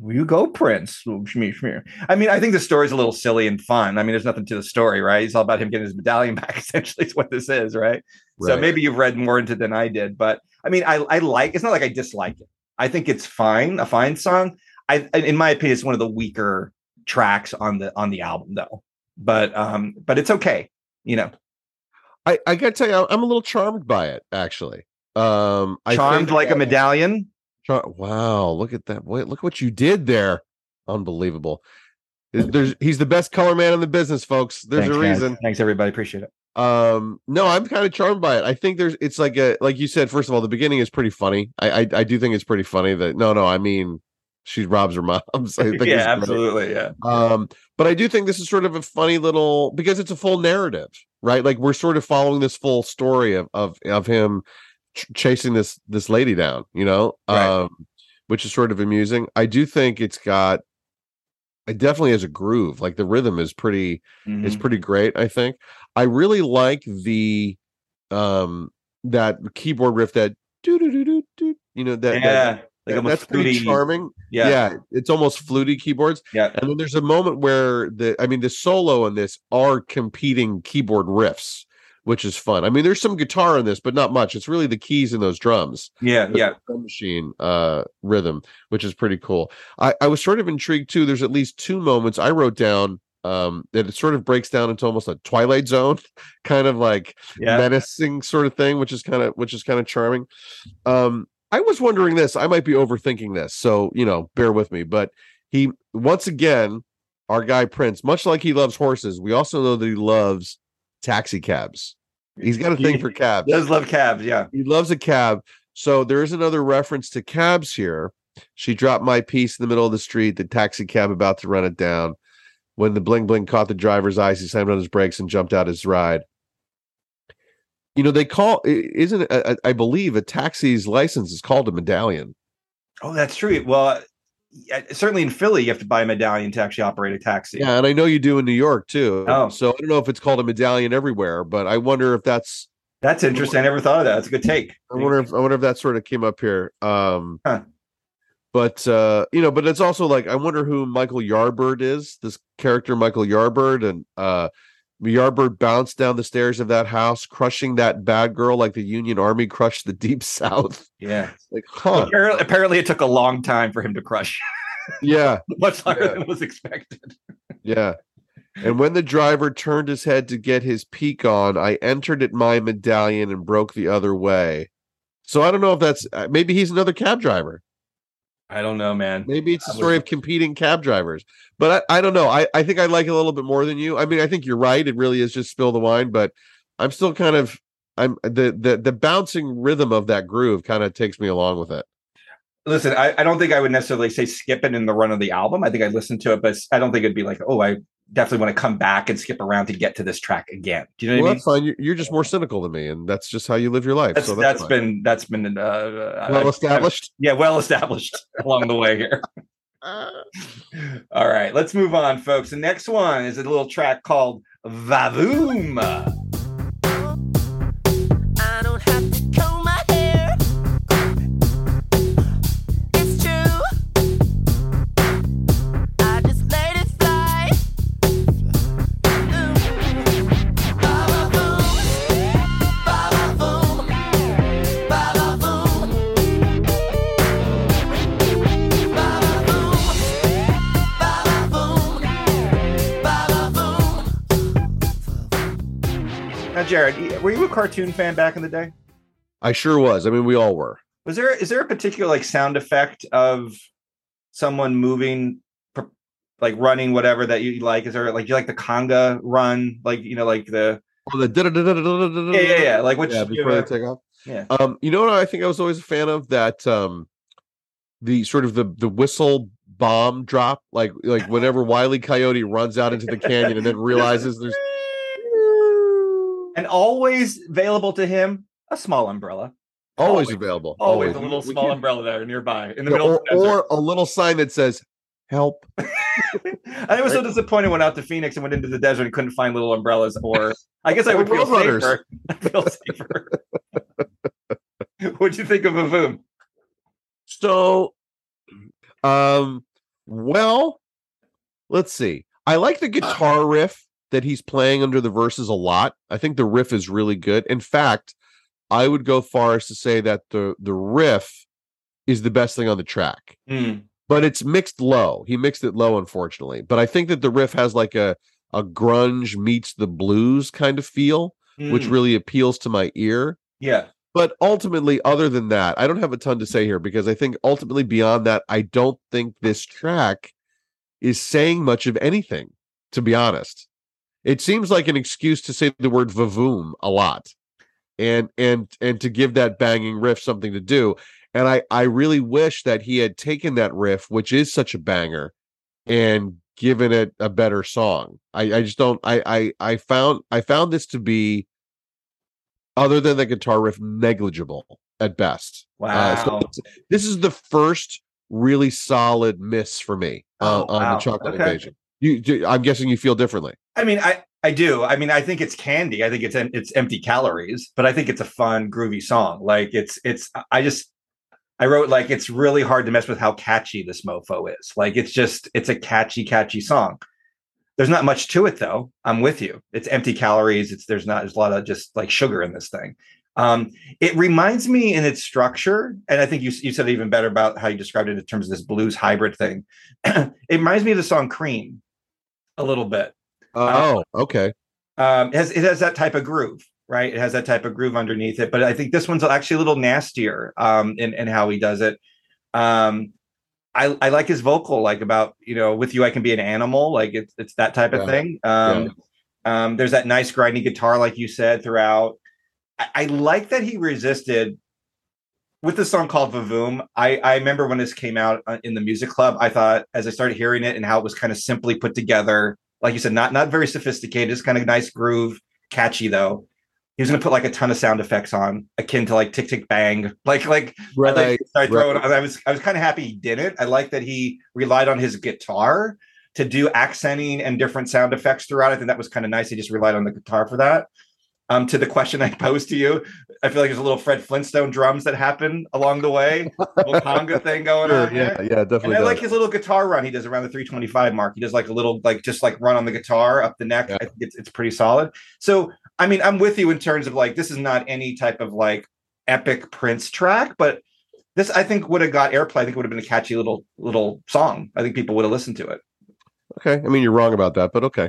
Will you go, Prince? I mean, I think the story's a little silly and fun. I mean, there's nothing to the story, right? It's all about him getting his medallion back, essentially, is what this is, right? So maybe you've read more into it than I did. But I mean, I, I like it's not like I dislike it. I think it's fine, a fine song. I in my opinion, it's one of the weaker tracks on the on the album, though. But um, but it's okay, you know. I, I gotta tell you, I'm a little charmed by it, actually. Um I Charmed think like a medallion. Wow, look at that. Wait, look what you did there. Unbelievable. There's he's the best color man in the business, folks. There's Thanks, a guys. reason. Thanks, everybody. Appreciate it. Um, no, I'm kind of charmed by it. I think there's it's like a like you said, first of all, the beginning is pretty funny. I I, I do think it's pretty funny that no, no, I mean she robs her moms. I think yeah, absolutely. Yeah. Um, but I do think this is sort of a funny little because it's a full narrative, right? Like we're sort of following this full story of of of him ch- chasing this this lady down, you know, Right. um, which is sort of amusing. I do think it's got it definitely has a groove. Like the rhythm is pretty Mhm. it's pretty great. I think I really like the um that keyboard riff that do do do do do you know that, yeah. that like that- that's pretty charming. Yeah. yeah, it's almost fluty keyboards. Yeah. And then there's a moment where the I mean the solo and this are competing keyboard riffs, which is fun. I mean, there's some guitar in this, but not much. It's really the keys and those drums. Yeah. Yeah. drum machine uh rhythm, which is pretty cool. I, I was sort of intrigued too. There's at least two moments I wrote down um that it sort of breaks down into almost a twilight zone kind of like Yeah. menacing sort of thing, which is kind of which is kind of charming. Um, I was wondering this. I might be overthinking this, so you know, bear with me. But he once again, our guy Prince, much like he loves horses, we also know that he loves taxi cabs. He's got a thing for cabs. Does love cabs. Yeah. He loves a cab. So there is another reference to cabs here. She dropped my piece in the middle of the street. The taxi cab about to run it down. When the bling bling caught the driver's eyes, he slammed on his brakes and jumped out his ride. You know, they call isn't I, believe a taxi's license is called a medallion. Oh, that's true. Well, certainly in Philly, you have to buy a medallion to actually operate a taxi. Yeah, and I know you do in New York too. Oh. So I don't know if it's called a medallion everywhere, but I wonder if that's That's interesting. I never thought of that. That's a good take. I wonder if I wonder if that sort of came up here. Um Huh. but uh you know, but it's also like I wonder who Michael Yarbird is, this character Michael Yarbird and uh Yarbird bounced down the stairs of that house, crushing that bad girl like the Union Army crushed the Deep South. Yeah. Like, huh? Apparently, apparently, it took a long time for him to crush, Yeah, much longer Yeah. than was expected. yeah. And when the driver turned his head to get his peak on, I entered at my medallion and broke the other way. So I don't know if that's uh, maybe he's another cab driver. I don't know, man. Maybe it's a I was- story of competing cab drivers. But I, I don't know. I, I think I like it a little bit more than you. I mean, I think you're right. It really is just spill the wine, but I'm still kind of I'm the the the bouncing rhythm of that groove kind of takes me along with it. Listen, I, I don't think I would necessarily say skip it in the run of the album. I think I'd listen to it, but I don't think it'd be like, oh, I definitely want to come back and skip around to get to this track again. Do you know Well, what I mean? that's fine. You're, just more cynical than me, and that's just how you live your life. That's, so that's fine. been that's been uh, well I've- established. yeah, well established along the way here. All right, let's move on, folks. The next one is a little track called Vavoom. Jared, were you a cartoon fan back in the day? I sure was. I mean, we all were. Was there is there a particular like sound effect of someone moving, like running, whatever that you like? Is there like you like the conga run, like you know, like the Oh, the yeah, yeah, yeah, like which yeah, before they take off. yeah. Um, you know what I think I was always a fan of that um the sort of the the whistle bomb drop, like like whenever Wiley Coyote runs out into the canyon and then realizes there's and always available to him a small umbrella. always always- available. Always, a little we small umbrella there nearby in the Yeah, middle or, of the or a little sign that says help. I was so disappointed when out to Phoenix and went into the desert and couldn't find little umbrellas. Or I guess I would feel Roadrunners. safer. I feel safer. What'd you think of Vavoom? So um well, let's see. I like the guitar riff that he's playing under the verses a lot. I think the riff is really good. In fact, I would go far as to say that the the riff is the best thing on the track. Hmm. But it's mixed low. He mixed it low, unfortunately. But I think that the riff has like a a grunge meets the blues kind of feel, which Hmm. really appeals to my ear. yeah. But ultimately, other than that, I don't have a ton to say here because I think ultimately beyond that, I don't think this track is saying much of anything, to be honest. It seems like an excuse to say the word vavoom a lot and and and to give that banging riff something to do. And I I really wish that he had taken that riff, which is such a banger, and given it a better song. I, I just don't I I I found I found this to be other than the guitar riff negligible at best. Uh, so Wow. this is the first really solid miss for me uh, Oh, on wow. the chocolate Okay. invasion. You, I'm guessing you feel differently. I mean, I I do. I mean, I think it's candy. I think it's it's empty calories, but I think it's a fun, groovy song. Like it's it's. I just I wrote like it's really hard to mess with how catchy this mofo is. Like it's just it's a catchy, catchy song. There's not much to it though. I'm with you. It's empty calories. It's there's not there's a lot of just like sugar in this thing. Um, it reminds me in its structure, and I think you you said even better about how you described it in terms of this blues hybrid thing. it reminds me of the song Cream a little bit. Oh, okay. um, it has it has that type of groove, right? It has that type of groove underneath it. But I think this one's actually a little nastier um, in in how he does it. Um, I I like his vocal, like about you know, with you I can be an animal, like it's it's that type of Yeah. thing. Um, um, there's that nice grinding guitar, like you said, throughout. I, I like that he resisted with the song called Vavoom. I I remember when this came out uh, in the music club. I thought as I started hearing it and how it was kind of simply put together, like you said, not not very sophisticated, just kind of nice groove, catchy though. He was going to put like a ton of sound effects on, akin to like tick tick bang, like like I Right. like started throwing. right. I was I was kind of happy he didn't. I like that he relied on his guitar to do accenting and different sound effects throughout. I think that was kind of nice. He just relied on the guitar for that. Um, to the question I posed to you, I feel like there's a little Fred Flintstone drums that happen along the way, little conga thing going Sure, on. yeah, there. yeah, And definitely. I does. like his little guitar run he does around the 325 mark. He does like a little, like just like run on the guitar up the neck. Yeah. I think it's it's pretty solid. So I mean, I'm with you in terms of like this is not any type of like epic Prince track, but this I think would have got airplay. I think it would have been a catchy little little song. I think people would have listened to it. okay. I mean, you're wrong about that, but okay.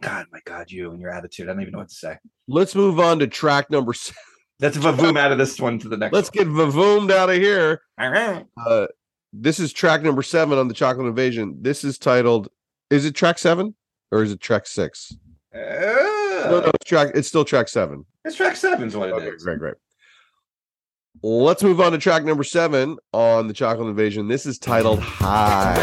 God, my God, you and your attitude. I don't even know what to say. Let's move on to track number. Seven. Let's vavoom out of this one to the next. Let's get vavoomed out of here. All right. Uh, this is track number seven on the Chocolate Invasion. This is titled. Is it track seven or is it track six? No, no, Uh, it's track. It's still track seven. it's track seven's what it is. Okay, great, great. Let's move on to track number seven on the Chocolate Invasion. This is titled High.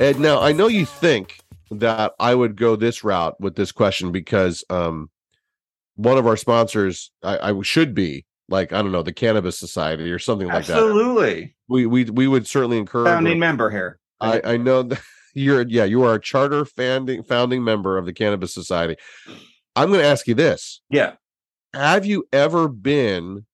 And now I know you think that I would go this route with this question because um one of our sponsors I, I should be like I don't know the Cannabis Society or something like that. Absolutely. We we we would certainly encourage. Founding member here. I I know that you're yeah you are a charter founding founding member of the Cannabis Society. I'm going to ask you this: Yeah. Have you ever been?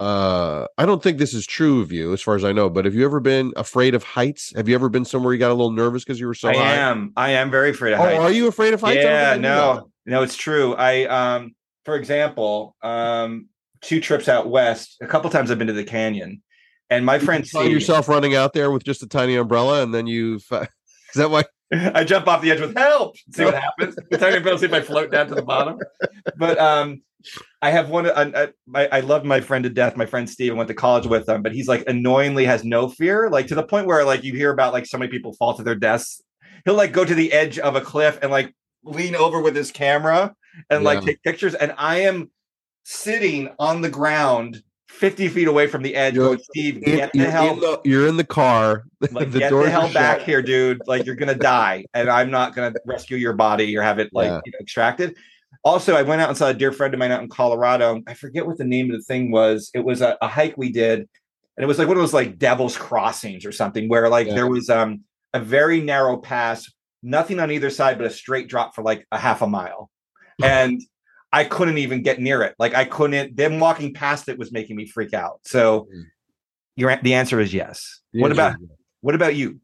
Uh I don't think this is true of you, as far as I know. But have you ever been afraid of heights? Have you ever been somewhere you got a little nervous because you were so I high? am. I am very afraid of Oh, heights. are you afraid of heights? Yeah, think I knew that. no, no, it's true. I, um, for example, um, two trips out west. A couple times I've been to the canyon, and my friend You find Steve. yourself running out there with just a tiny umbrella, and then you. Fa- is that why? I jump off the edge with help. See what happens. The tiny umbrella, see if I float down to the bottom. But um, I have one. I, I, I love my friend to death. My friend Steve. I went to college with him, but he's like annoyingly has no fear, like to the point where like you hear about like so many people fall to their deaths. He'll like go to the edge of a cliff and like lean over with his camera and like take pictures. And I am sitting on the ground. 50 feet away from the edge, You're- going, Steve, In- get the you're, hell in the, you're in the car. like the get the hell back shut. here, dude. Like you're gonna die, and I'm not gonna rescue your body or have it like Yeah. you know, extracted. Also, I went out and saw a dear friend of mine out in Colorado. I forget what the name of the thing was. It was a, a hike we did, and it was like one of those like Devil's Crossings or something, where like Yeah. there was um a very narrow pass, nothing on either side, but a straight drop for like a half a mile, and I couldn't even get near it. Like I couldn't. Them walking past it was making me freak out. So, Mm. your the answer is yes. The what about is what about you?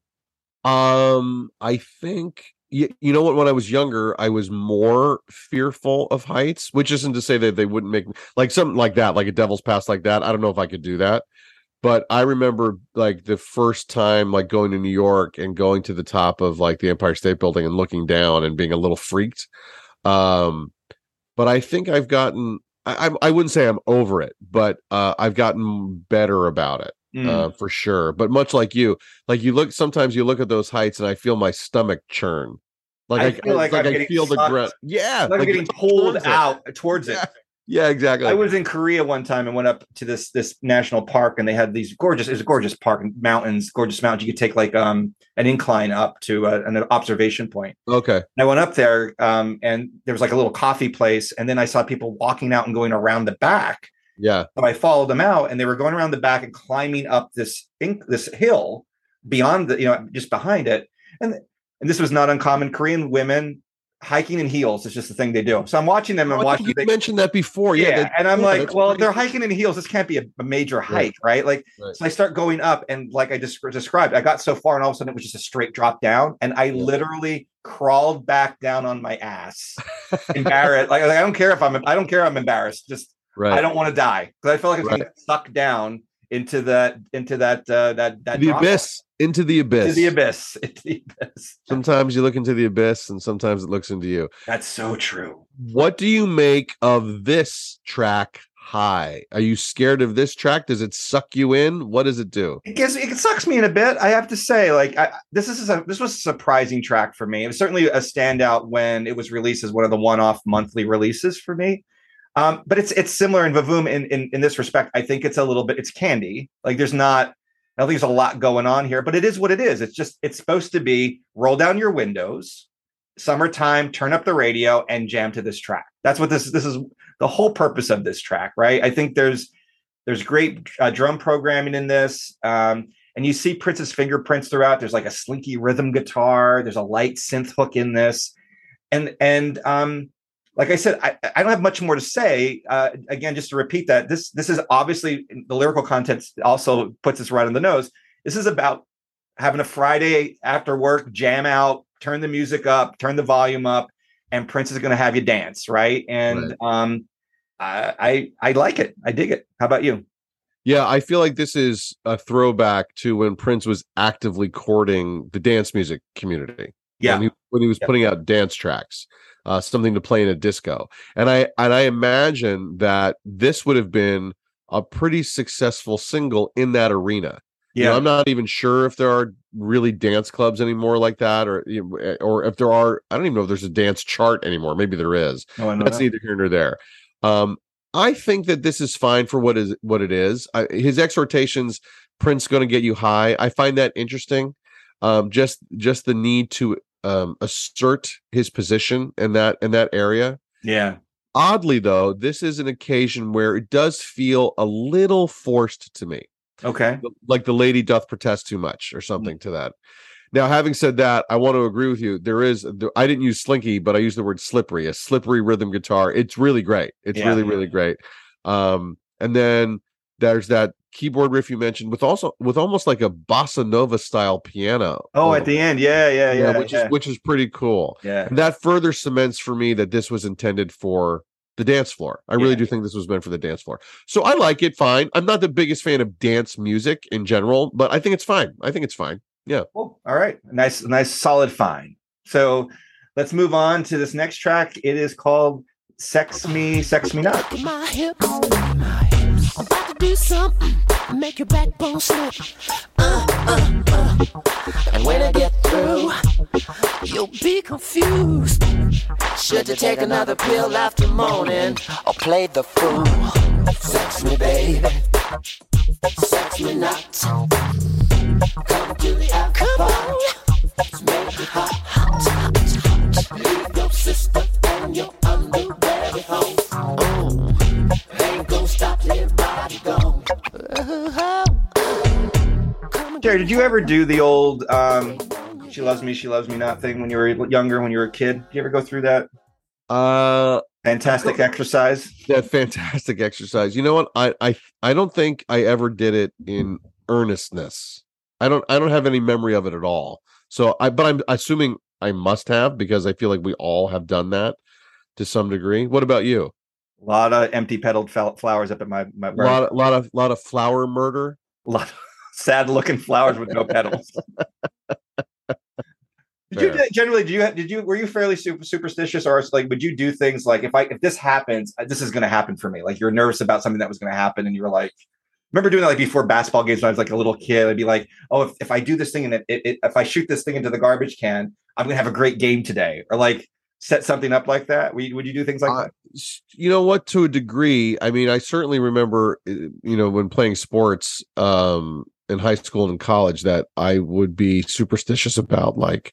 Um, I think you, you know what? When I was younger, I was more fearful of heights, which isn't to say that they wouldn't make me like something like that, like a devil's pass like that. I don't know if I could do that. But I remember like the first time like going to New York and going to the top of like the Empire State Building and looking down and being a little freaked. Um, but I think I've gotten I, I I wouldn't say I'm over it, but uh I've gotten better about it Mm. uh, for sure. But much like you, like you look, sometimes you look at those heights, and I feel my stomach churn. Like I feel I- like like I feel the sucked. ground. Yeah, like, like getting pulled it. out towards it. Yeah, yeah, exactly. I was in Korea one time and went up to this this national park, and they had these gorgeous. It was a gorgeous park, and mountains, gorgeous mountains. You could take like um an incline up to uh, an observation point. okay. And I went up there, um, and there was like a little coffee place, and then I saw people walking out and going around the back. Yeah, So I followed them out, and they were going around the back and climbing up this inc- this hill beyond the you know just behind it, and and this was not uncommon. Korean women hiking in heels is just the thing they do. So I'm watching them and Oh, watching. you they- mentioned that before. Yeah, yeah, and I'm yeah, like, well, they're hiking in heels. This can't be a, a major hike, right? Like, Right. so I start going up, and like I just described, I got so far, and all of a sudden it was just a straight drop down, and I literally crawled back down on my ass, embarrassed. like, I don't care if I'm, I don't care. I'm embarrassed. Just right. I don't want to die because I feel like I'm Right. gonna get sucked down into that, into that, uh, that, that the abyss into the abyss. into the abyss, into the abyss. Sometimes you look into the abyss, and sometimes it looks into you. That's so true. What do you make of this track? High. Are you scared of this track? Does it suck you in? What does it do? it gives it sucks me in a bit. I have to say, like I, this is a, this was a surprising track for me. It was certainly a standout when it was released as one of the one-off monthly releases for me. Um, but it's it's similar in Vavoom in, in in this respect. I think it's a little bit it's candy. Like there's not. I think there's a lot going on here, but it is what it is. It's just it's supposed to be roll down your windows, summertime, turn up the radio, and jam to this track. That's what this this is the whole purpose of this track, right? I think there's there's great uh, drum programming in this. Um, and you see Prince's fingerprints throughout. There's like a slinky rhythm guitar. There's a light synth hook in this, and and um, like I said, I, I don't have much more to say. Uh, again, just to repeat that this this is obviously the lyrical content also puts us right on the nose. This is about having a Friday after work jam out, turn the music up, turn the volume up, and Prince is going to have you dance, right? And um, I, I I like it. I dig it. How about you? Yeah, I feel like this is a throwback to when Prince was actively courting the dance music community. Yeah, when he, when he was Yeah. putting out dance tracks, uh, something to play in a disco. And I and I imagine that this would have been a pretty successful single in that arena. You know, yeah, I'm not even sure if there are really dance clubs anymore like that, or or if there are. I don't even know if there's a dance chart anymore. Maybe there is. Know That's that. neither here nor there. Um, I think that this is fine for what is what it is. I, his exhortations, Prince, going to get you high. I find that interesting. Um, just just the need to um, assert his position in that in that area. yeah, Oddly, though, this is an occasion where it does feel a little forced to me okay, like the lady doth protest too much or something to that. Now, having said that, I want to agree with you. There is, I didn't use slinky, but I used the word slippery, a slippery rhythm guitar. It's really great. It's Yeah. really, really great. Um, and then there's that keyboard riff you mentioned with also with almost like a bossa nova style piano. Oh, at the end, yeah, yeah, bit. yeah, which yeah. is which is pretty cool. yeah. And that further cements for me that this was intended for the dance floor. I really Yeah. do think this was meant for the dance floor. So I like it fine. I'm not the biggest fan of dance music in general, but I think it's fine. I think it's fine. Yeah. Cool. All right. Nice, nice, solid fine. So let's move on to this next track. It is called Sex Me, Sex Me Not. Look at my hips. Do something. Make your backbone slip. Uh, uh, uh. And when I get through, you'll be confused. Should you take another pill after morning or play the fool? Sex me, baby. Sex me not. Come to the after Come make it hot, hot, Jerry, did you ever do the old um, "She loves me, she loves me not" thing when you were younger, when you were a kid? Did you ever go through that Uh fantastic exercise? that fantastic exercise. You know what? I I I don't think I ever did it in earnestness. I don't I don't have any memory of it at all. So I but I'm assuming I must have because I feel like we all have done that to some degree. What about you? A lot of empty petaled flowers up at my my A lot, lot of lot of flower murder. A lot of sad looking flowers with no petals. Did you generally do you did you were you fairly super superstitious or like would you do things like if I if this happens uh, this is going to happen for me like you're nervous about something that was going to happen and you were like remember doing that like before basketball games when I was like a little kid I'd be like oh if, if I do this thing and it, it, it- if I shoot this thing into the garbage can I'm going to have a great game today or like set something up like that would you, would you do things like that you know what to a degree i mean i certainly remember uh, you know when playing sports um in high school and college that i would be superstitious about like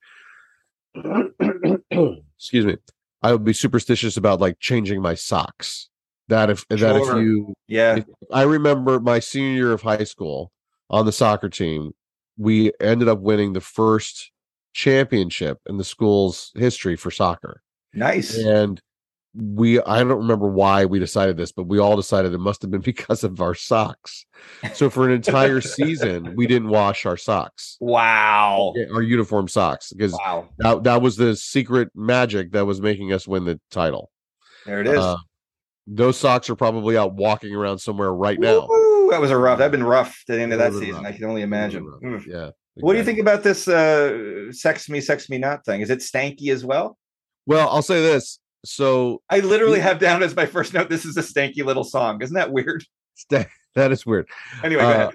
excuse me i would be superstitious about like changing my socks. That if that if you yeah. if- I remember my senior year of high school on the soccer team, we ended up winning the first championship in the school's history for soccer. nice. And we I don't remember why we decided this, but we all decided it must have been because of our socks. So for an entire season, we didn't wash our socks, wow our uniform socks, because wow that, that was the secret magic that was making us win the title. there it is Uh, those socks are probably out walking around somewhere right now. Woo, that was a rough that'd been rough at the end of that That would've been season rough. I can only imagine That would've Oof. been rough. Yeah. What do you think about this uh sex me, sex me not thing? Is it stanky as well? Well, I'll say this. So I literally have down as my first note, this is a stanky little song. Isn't that weird? sta- that is weird. Anyway, Uh.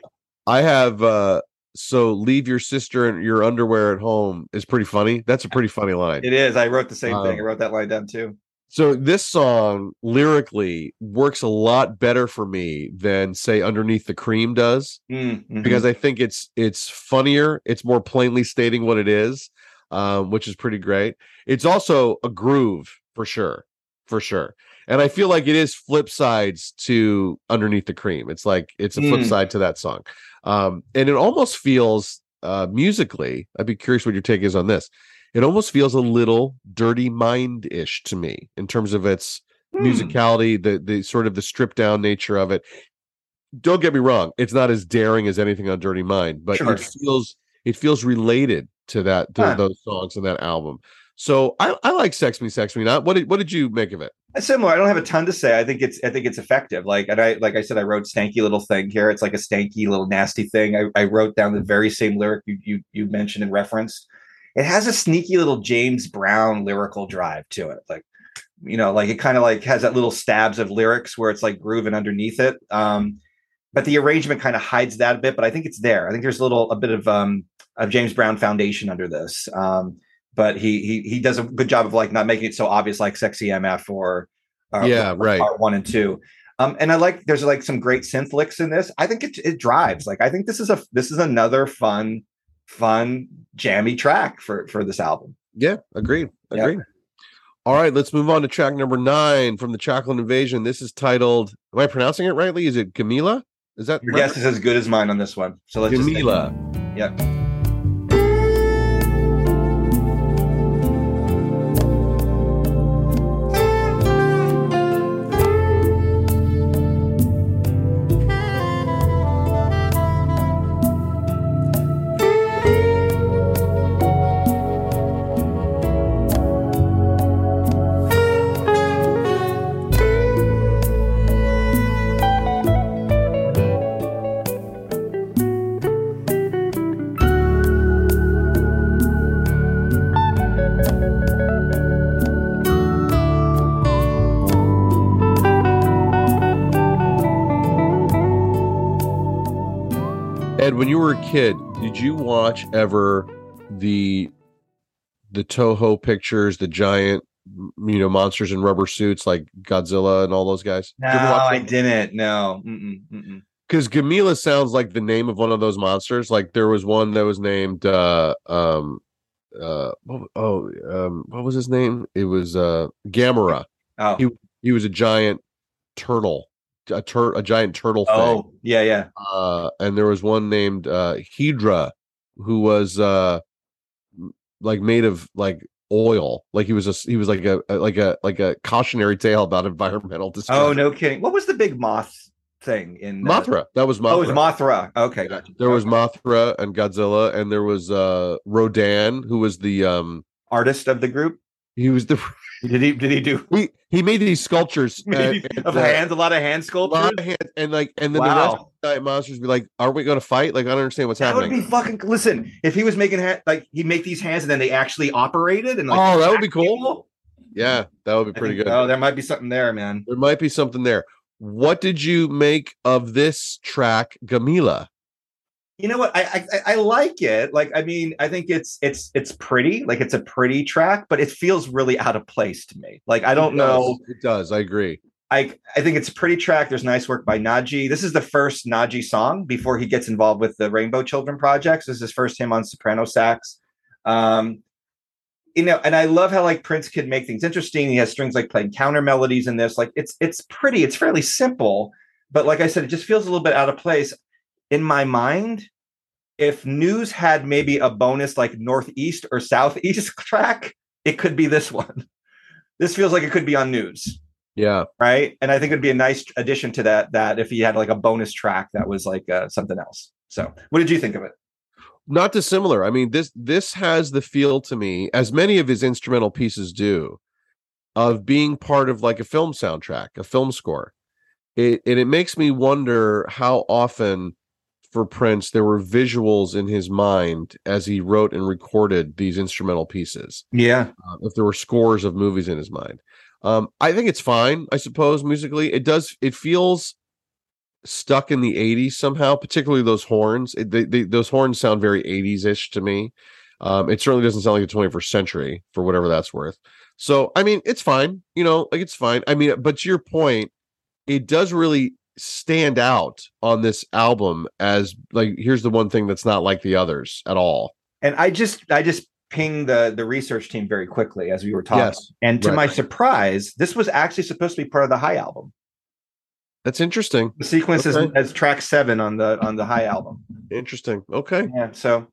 I have uh so leave your sister and your underwear at home is pretty funny. That's a pretty funny line. It is. I wrote the same thing. I um, wrote that line down too. So this song lyrically works a lot better for me than say underneath the cream does Mm, mhm. because I think it's it's funnier, it's more plainly stating what it is, um which is pretty great. It's also a groove for sure. for sure. And I feel like it is flip sides to Underneath the Cream. It's like it's a flip Mm. side to that song. Um, and it almost feels uh musically, I'd be curious what your take is on this. It almost feels a little dirty mind-ish to me in terms of its Hmm. musicality, the the sort of the stripped down nature of it. Don't get me wrong, it's not as daring as anything on Dirty Mind, but Sure. it feels it feels related to that to Huh. those songs and that album. So I, I like Sex Me, Sex Me Not. What did what did you make of it? similar. I don't have a ton to say. I think it's I think it's effective. Like and I like I said, I wrote stanky little thing here. It's like a stanky little nasty thing. I, I wrote down the very same lyric you, you you mentioned and referenced. It has a sneaky little James Brown lyrical drive to it. Like you know, like it kind of like has that little stabs of lyrics where it's like grooving underneath it. Um, but the arrangement kind of hides that a bit. But I think it's there. I think there's a little a bit of um of James Brown foundation under this. Um, but he he he does a good job of like not making it so obvious like sexy MF or uh, Yeah, or right. part one and two. Um, and I like there's like some great synth licks in this. I think it it drives. Like I think this is a this is another fun, fun jammy track for for this album. Yeah, agreed. Agreed. All right, let's move on to track number nine from the Chocolate Invasion. This is titled. Am I pronouncing it rightly? Is it Gamillah? Is that Your right? guess is as good as mine on this one. So let's just Gamillah. yeah. Watch ever the the Toho pictures, the giant, you know, monsters in rubber suits like Godzilla and all those guys? No, I didn't. No. Because Gamillah sounds like the name of one of those monsters. Like there was one that was named uh um uh oh um what was his name? It was uh Gamera. Oh. He- He was a giant turtle, a tur- a giant turtle thing. Oh, yeah, yeah. uh and there was one named uh Hedorah who was uh like made of like oil like he was a he was like a, like a like a cautionary tale about environmental Oh, no kidding. What was the big moth thing in Mothra that was Mothra Oh, it was Mothra. Okay, gotcha. there was Mothra and Godzilla and there was uh Rodan who was the um artist of the group. he was the Did he did he do he he made these sculptures and, of uh, hands? A lot of hand a sculptures. lot of hands, and like and then the rest of the monsters be like aren't we going to fight like I don't understand what's That would happening be fucking. Listen, if he was making ha- like he'd make these hands and then they actually operated and like oh that would be cool people, yeah that would be pretty think- good Oh, there might be something there, man. There might be something there. What did you make of this track, Gamillah? You know what? I, I I- like it. Like, I mean, I think it's it's it's pretty. Like, it's a pretty track, but it feels really out of place to me. Like, I don't It know. It does. I agree. I I think it's a pretty track. There's nice work by Najee This is the first Najee song before he gets involved with the Rainbow Children projects. This is his first him on soprano sax. Um, you know, and I love how like Prince could make things interesting. He has strings like playing counter melodies in this. Like it's it's pretty. It's fairly simple, but like I said, it just feels a little bit out of place in my mind. If News had maybe a bonus like Northeast or Southeast track, it could be this one. This feels like it could be on News Yeah. right? And I think it'd be a nice addition to that. That if he had like a bonus track that was like uh, something else. So, what did you think of it? Not dissimilar. I mean, this this has the feel to me, as many of his instrumental pieces do, of being part of like a film soundtrack, a film score. It and it makes me wonder how often for Prince there were visuals in his mind as he wrote and recorded these instrumental pieces. Yeah, uh, if there were scores of movies in his mind. Um, I think it's fine, I suppose, musically. It does, it feels stuck in the 80s somehow, particularly those horns. It, they, they, those horns sound very 80s ish to me. Um, it certainly doesn't sound like the 21st century for whatever that's worth. So, I mean, it's fine, you know, like it's fine. I mean, but to your point, it does really stand out on this album as like, here's the one thing that's not like the others at all. and I just I just ping the the research team very quickly as we were talking. Yes, and to right. my surprise, this was actually supposed to be part of the High album. That's interesting. The sequence is as track seven on the on the High album. Interesting. Okay. Yeah. So,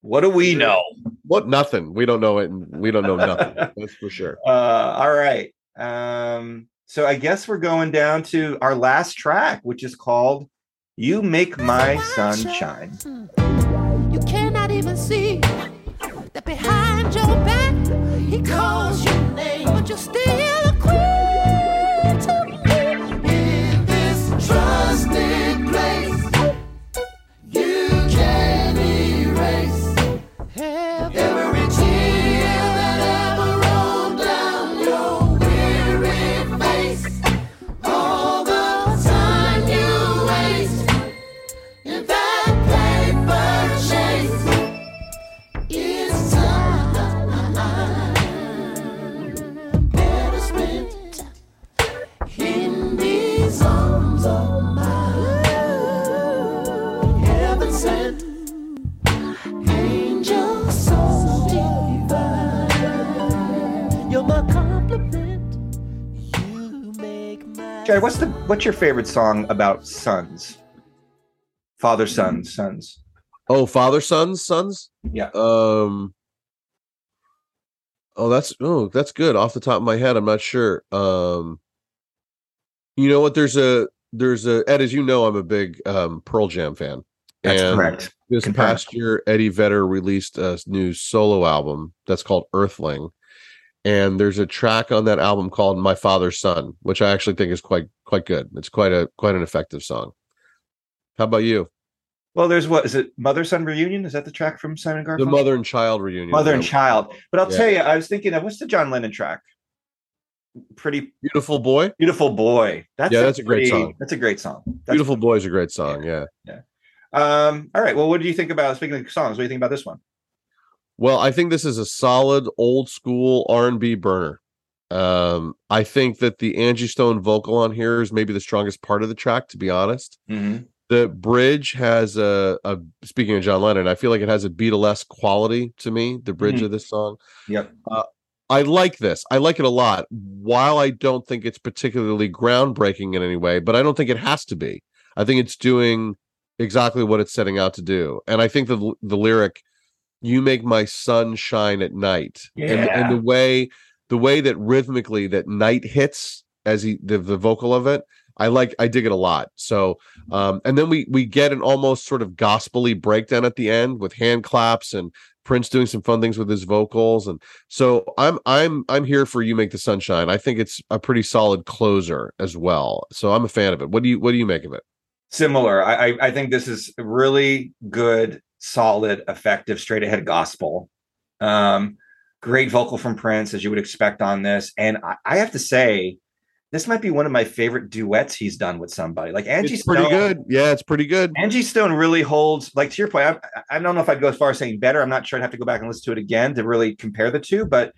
what do we know? What? Nothing. We don't know it. and We don't know nothing. That's for sure. Uh, all right. Um, so I guess we're going down to our last track, which is called "You Make My Sun Shine." Hmm. You cannot even see that behind your back he calls your name, but you're still Jared, what's the what's your favorite song about sons? Father, sons, sons. Oh, father, sons, sons. Yeah. Um. Oh, that's oh, that's good. Off the top of my head, I'm not sure. Um. You know what? There's a there's a Ed, as you know, I'm a big um Pearl Jam fan. That's And correct. This Confirmed. past year, Eddie Vedder released a new solo album that's called Earthling, and there's a track on that album called "My Father's Son," which I actually think is quite quite good. It's quite a quite an effective song. How about you? Well, there's what is it? Mother son reunion? Is that the track from Simon Garfunkel? The Mother and child reunion. Mother and child. But I'll Yeah. tell you, I was thinking of what's the John Lennon track? Pretty Beautiful boy. beautiful boy. That's Yeah, that's a great pretty- song. That's a great song. That's Beautiful boy is a great song. Yeah. Um, all right. Well, what do you think about speaking of songs? What do you think about this one? Well, I think this is a solid old school R and B burner. Um, I think that the Angie Stone vocal on here is maybe the strongest part of the track. To be honest, Mm-hmm. the bridge has a, a speaking of John Lennon, I feel like it has a Beatlesque quality to me. The bridge Mhm. of this song. Yep. I like this. I like it a lot. While I don't think it's particularly groundbreaking in any way, but I don't think it has to be. I think it's doing exactly what it's setting out to do. And I think the the lyric "You make my sun shine at night," and, Yeah. and the way the way that rhythmically that night hits as he the, the vocal of it, I like. I dig it a lot. So, um, and then we we get an almost sort of gospelly breakdown at the end with hand claps and Prince doing some fun things with his vocals, and so I'm I'm I'm here for you make the sunshine. I think it's a pretty solid closer as well. So I'm a fan of it. What do you what do you make of it? Similar. I I think this is really good, solid, effective, straight ahead gospel. Um, great vocal from Prince, as you would expect on this. And I, I have to say, this might be one of my favorite duets he's done with somebody. Like Angie it's pretty good. Yeah, it's pretty good. Angie Stone really holds, like to your point, I, I don't know if I'd go as far as saying better. I'm not sure. I'd have to go back and listen to it again to really compare the two. But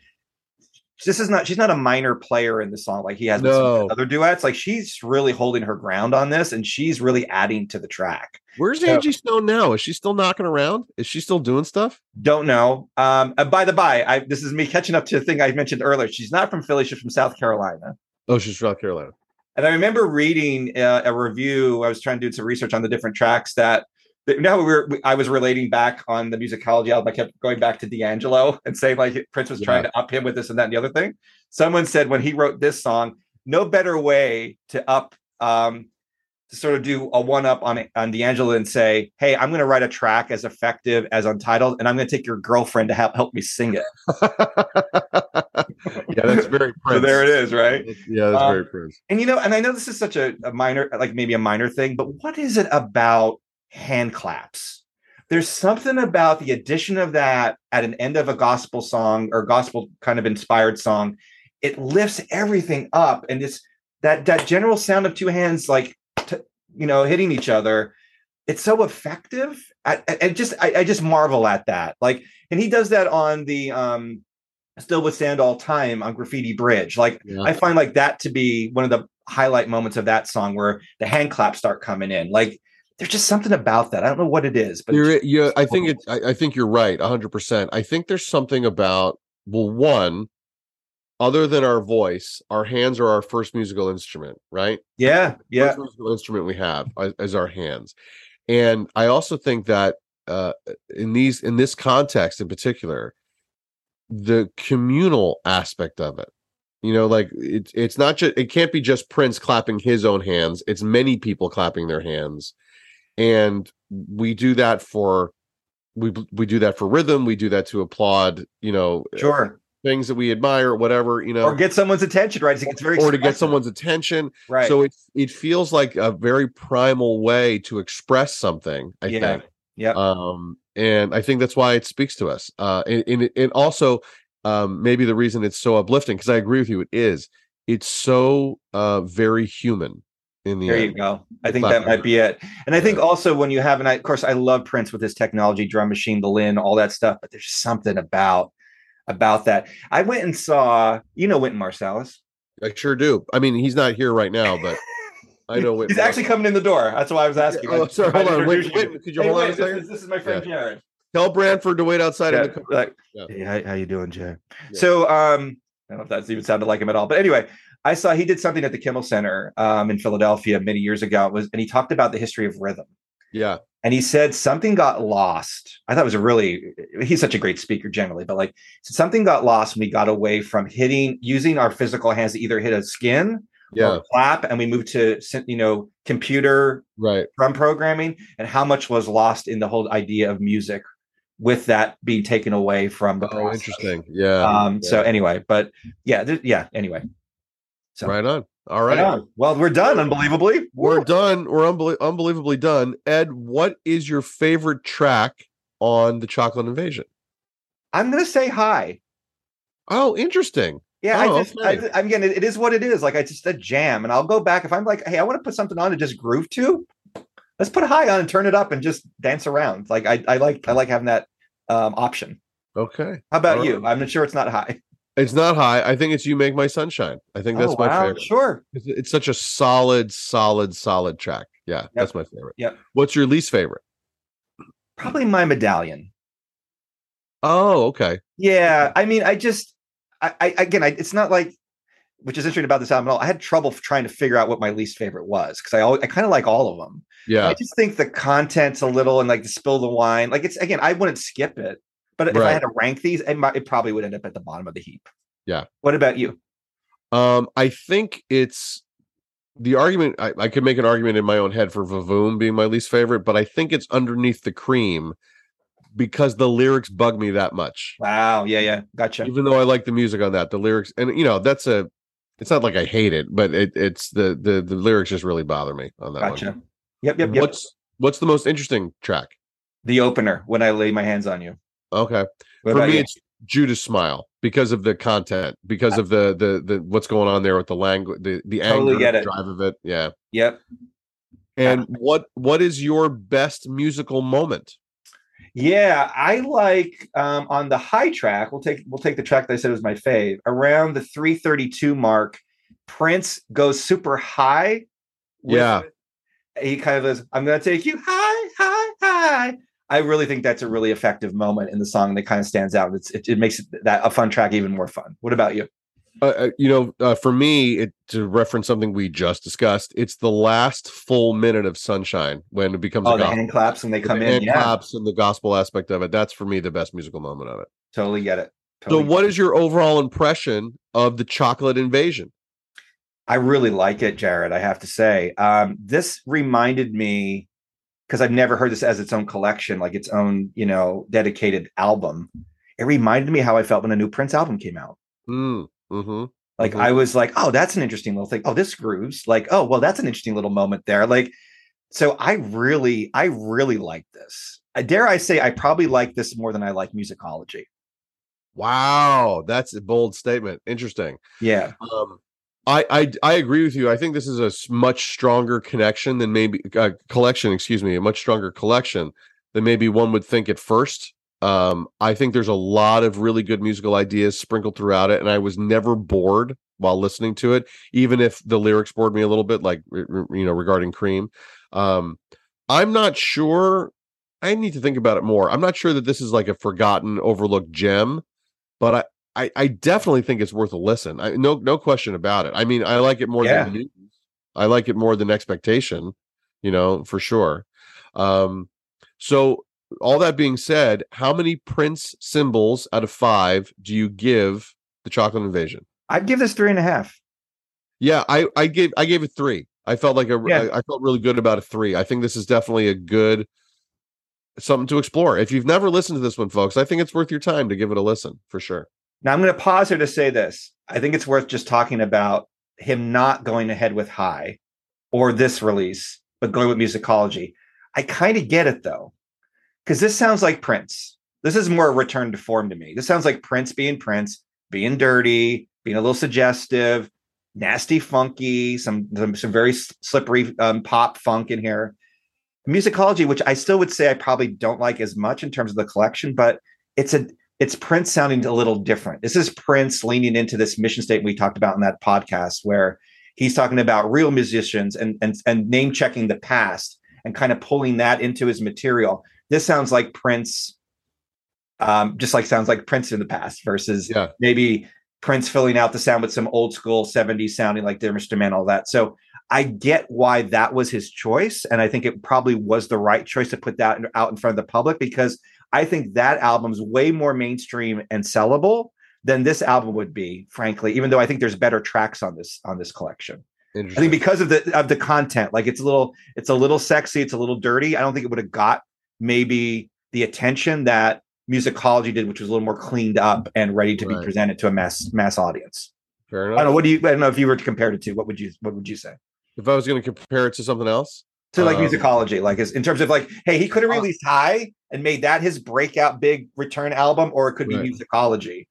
this is not, she's not a minor player in the song like he has with some of No. other duets. Like she's really holding her ground on this and she's really adding to the track. Where's So- Angie Stone now? Is she still knocking around? Is she still doing stuff? Don't know. Um, uh, by the by, I, this is me catching up to the thing I mentioned earlier. She's not from Philly, she's from South Carolina. Oh, she's from South Carolina. And I remember reading uh, a review. I was trying to do some research on the different tracks that. Now we were, I was relating back on the musicology album. I kept going back to D'Angelo and saying like Prince was trying to up him with this and that and the other thing. Someone said when he wrote this song, no better way to up, um, to sort of do a one up on on D'Angelo and say, hey, I'm going to write a track as effective as Untitled, and I'm going to take your girlfriend to help help me sing it. yeah, that's very Prince. So there it is, right? Yeah, that's Um, very Prince. And you know, and I know this is such a, a minor, like maybe a minor thing, but what is it about hand claps? There's something about the addition of that at an end of a gospel song or gospel kind of inspired song. It lifts everything up, and it's that that general sound of two hands, like t- you know, hitting each other. It's so effective. I, I, I just, I, I just marvel at that. Like, and he does that on the um, "Still Withstand All Time" on Graffiti Bridge. Like, Yeah. I find like that to be one of the highlight moments of that song where the hand claps start coming in. Like there's just something about that. I don't know what it is, but You're, yeah, I think it. I, I think you're right, hundred percent. I think there's something about well, one, other than our voice, our hands are our first musical instrument, right? yeah, yeah, First musical instrument we have as, as our hands, and I also think that uh, in these in this context in particular, the communal aspect of it. You know, like it's it's not just it can't be just Prince clapping his own hands. It's many people clapping their hands, and we do that for we we do that for rhythm. We do that to applaud. You know, sure. things that we admire, whatever. You know, Or get someone's attention, right? It's, very or to get someone's attention. right. So it it feels like a very primal way to express something. I Yeah. think. Yep. Um, and I think that's why it speaks to us. Uh, and, and, it- and also, um, maybe the reason it's so uplifting because I agree with you. It is. It's so uh very human in the There end. you go. I think that might be it. And I think Yeah. also when you have, and I, of course, I love Prince with his technology, drum machine, the Linn, all that stuff. But there's something about about that. I went and saw, you know, Wynton Marsalis. I sure do. I mean, he's not here right now, but I know. He's actually coming in the door. That's why I was asking. Oh, sorry. Hold on. Wait, wait. Could you Hey, hold on a this second? is- This is my friend Jared. Tell Branford to wait outside Yeah, in the car. like, Yeah. hey, how, how you doing, Jay? Yeah. So, um, I don't know if that's even sounded like him at all, but anyway, I saw he did something at the Kimmel Center um, in Philadelphia many years ago. It was, and he talked about the history of rhythm. Yeah. and he said something got lost. I thought it was a really he's such a great speaker generally, but like something got lost when we got away from hitting using our physical hands to either hit a skin Yeah. or clap, and we moved to you know computer Right. drum programming, and how much was lost in the whole idea of music with that being taken away from the Oh, process. interesting. Yeah. Um, yeah. so anyway, but yeah, th- yeah. Anyway, so right on. All right right. on. Well, we're done. Unbelievably, We're Woo. done. We're unbelie- unbelievably done. Ed, what is your favorite track on the Chocolate Invasion? I'm gonna say hi. Oh, interesting. Yeah, Oh, I just, okay. I- again, it, it is what it is. Like, I just a jam, and I'll go back if I'm like, hey, I want to put something on to just groove to. Let's put a high on and turn it up and just dance around. Like, I, I like, I like having that um, option. Okay. How about All you? I'm not sure it's not high. It's not high. I think it's You Make My Sunshine. I think that's Oh, my wow, favorite. Sure. It's, it's such a solid, solid, solid track. Yeah, that's my favorite. Yeah. What's your least favorite? Probably my medallion. Oh, okay. Yeah, I mean, I just, I, I again, I, it's not like, which is interesting about this album at all. I had trouble trying to figure out what my least favorite was because I, always, I kind of like all of them. Yeah. I just think the content's a little and like the spill the wine. Like it's again, I wouldn't skip it, but if I had to rank these, it, might, it probably would end up at the bottom of the heap. Yeah. What about you? Um, I think it's the argument. I, I could make an argument in my own head for Vavoom being my least favorite, but I think it's underneath the cream because the lyrics bug me that much. Wow. Yeah. Yeah. Gotcha. Even though I like the music on that, the lyrics, and you know, that's a. It's not like I hate it, but it, it's the the the lyrics just really bother me on that Gotcha. one. Yep. Yep. Yep. What's what's the most interesting track? the opener when I lay my hands on you? Okay, What for me, you? it's Judas Smile because of the content, because of the the the what's going on there with the language, the the Totally anger, drive of it. Yeah. Yep. And what what is your best musical moment? Yeah, I like um, on the high track. We'll take we'll take the track that I said was my fave. Around the 332 mark, Prince goes super high. with Yeah. it. He kind of goes, I'm gonna take you high, high, high. I really think that's a really effective moment in the song that kind of stands out. It's it, it makes that a fun track even more fun. What about you? Uh, uh, you know, uh, for me, it to reference something we just discussed. It's the last full minute of sunshine when it becomes Oh, a the gospel. hand claps when they The come in. hand Yeah, claps and the gospel aspect of it. That's for me the best musical moment of it. totally get it. So, Totally what is your overall impression of the chocolate invasion? I really like it, Jared. I have to say, um, this reminded me because I've never heard this as its own collection, like its own, you know, dedicated album. It reminded me how I felt when a new Prince album came out. Mm, hmm Like Mhm. I was like, oh, that's an interesting little thing. Oh, this grooves. Like, oh, well, that's an interesting little moment there. Like, so I really, I really like this. I dare I say, I probably like this more than I like musicology. Wow, that's a bold statement. Interesting. Yeah, Um, I, I I agree with you. I think this is a much stronger connection than maybe uh, collection. Excuse me, a much stronger collection than maybe one would think at first. Um, I think there's a lot of really good musical ideas sprinkled throughout it, and I was never bored while listening to it, even if the lyrics bored me a little bit, like you know regarding Cream. Um, I'm not sure. I need to think about it more. I'm not sure that this is like a forgotten, overlooked gem, but I, I, I definitely think it's worth a listen. I, no, no question about it. I mean, I like it more Yeah. than News. I like it more than Xpectation, you know, for sure. Um, so all that being said, how many Prince symbols out of five do you give the Chocolate Invasion? I'd give this three and a half. Yeah, I I gave I gave it three. I felt like a Yeah. I, I felt really good about a three. I think this is definitely a good something to explore. If you've never listened to this one, folks, I think it's worth your time to give it a listen for sure. Now I'm going to pause here to say this. I think it's worth just talking about him not going ahead with High or this release, but going with Musicology. I kind of get it though, because this sounds like Prince. This is more a return to form to me. This sounds like Prince being Prince, being dirty, being a little suggestive, nasty, funky, some some, some very slippery um, pop funk in here. Musicology, which I still would say I probably don't like as much in terms of the collection, but it's a it's Prince sounding a little different. This is Prince leaning into this mission statement we talked about in that podcast, where he's talking about real musicians and and and name checking the past and kind of pulling that into his material. This sounds like Prince, um, just like sounds like Prince in the past versus Yeah. maybe Prince filling out the sound with some old school 70s sounding like Dear Mr. Man, all that. So I get why that was his choice. And I think it probably was the right choice to put that out in front of the public because I think that album's way more mainstream and sellable than this album would be, frankly, even though I think there's better tracks on this on this collection. I think because of the of the content, like it's a little it's a little sexy, it's a little dirty. I don't think it would have got maybe the attention that musicology did, which was a little more cleaned up and ready to Right. be presented to a mass mass audience. Fair enough. I don't know. What do you? I don't know if you were to compare it to. What would you? What would you say? If I was going to compare it to something else, To like Um, musicology, like is in terms of like, hey, he could have Uh, released High and made that his breakout big return album, or it could be Right. musicology.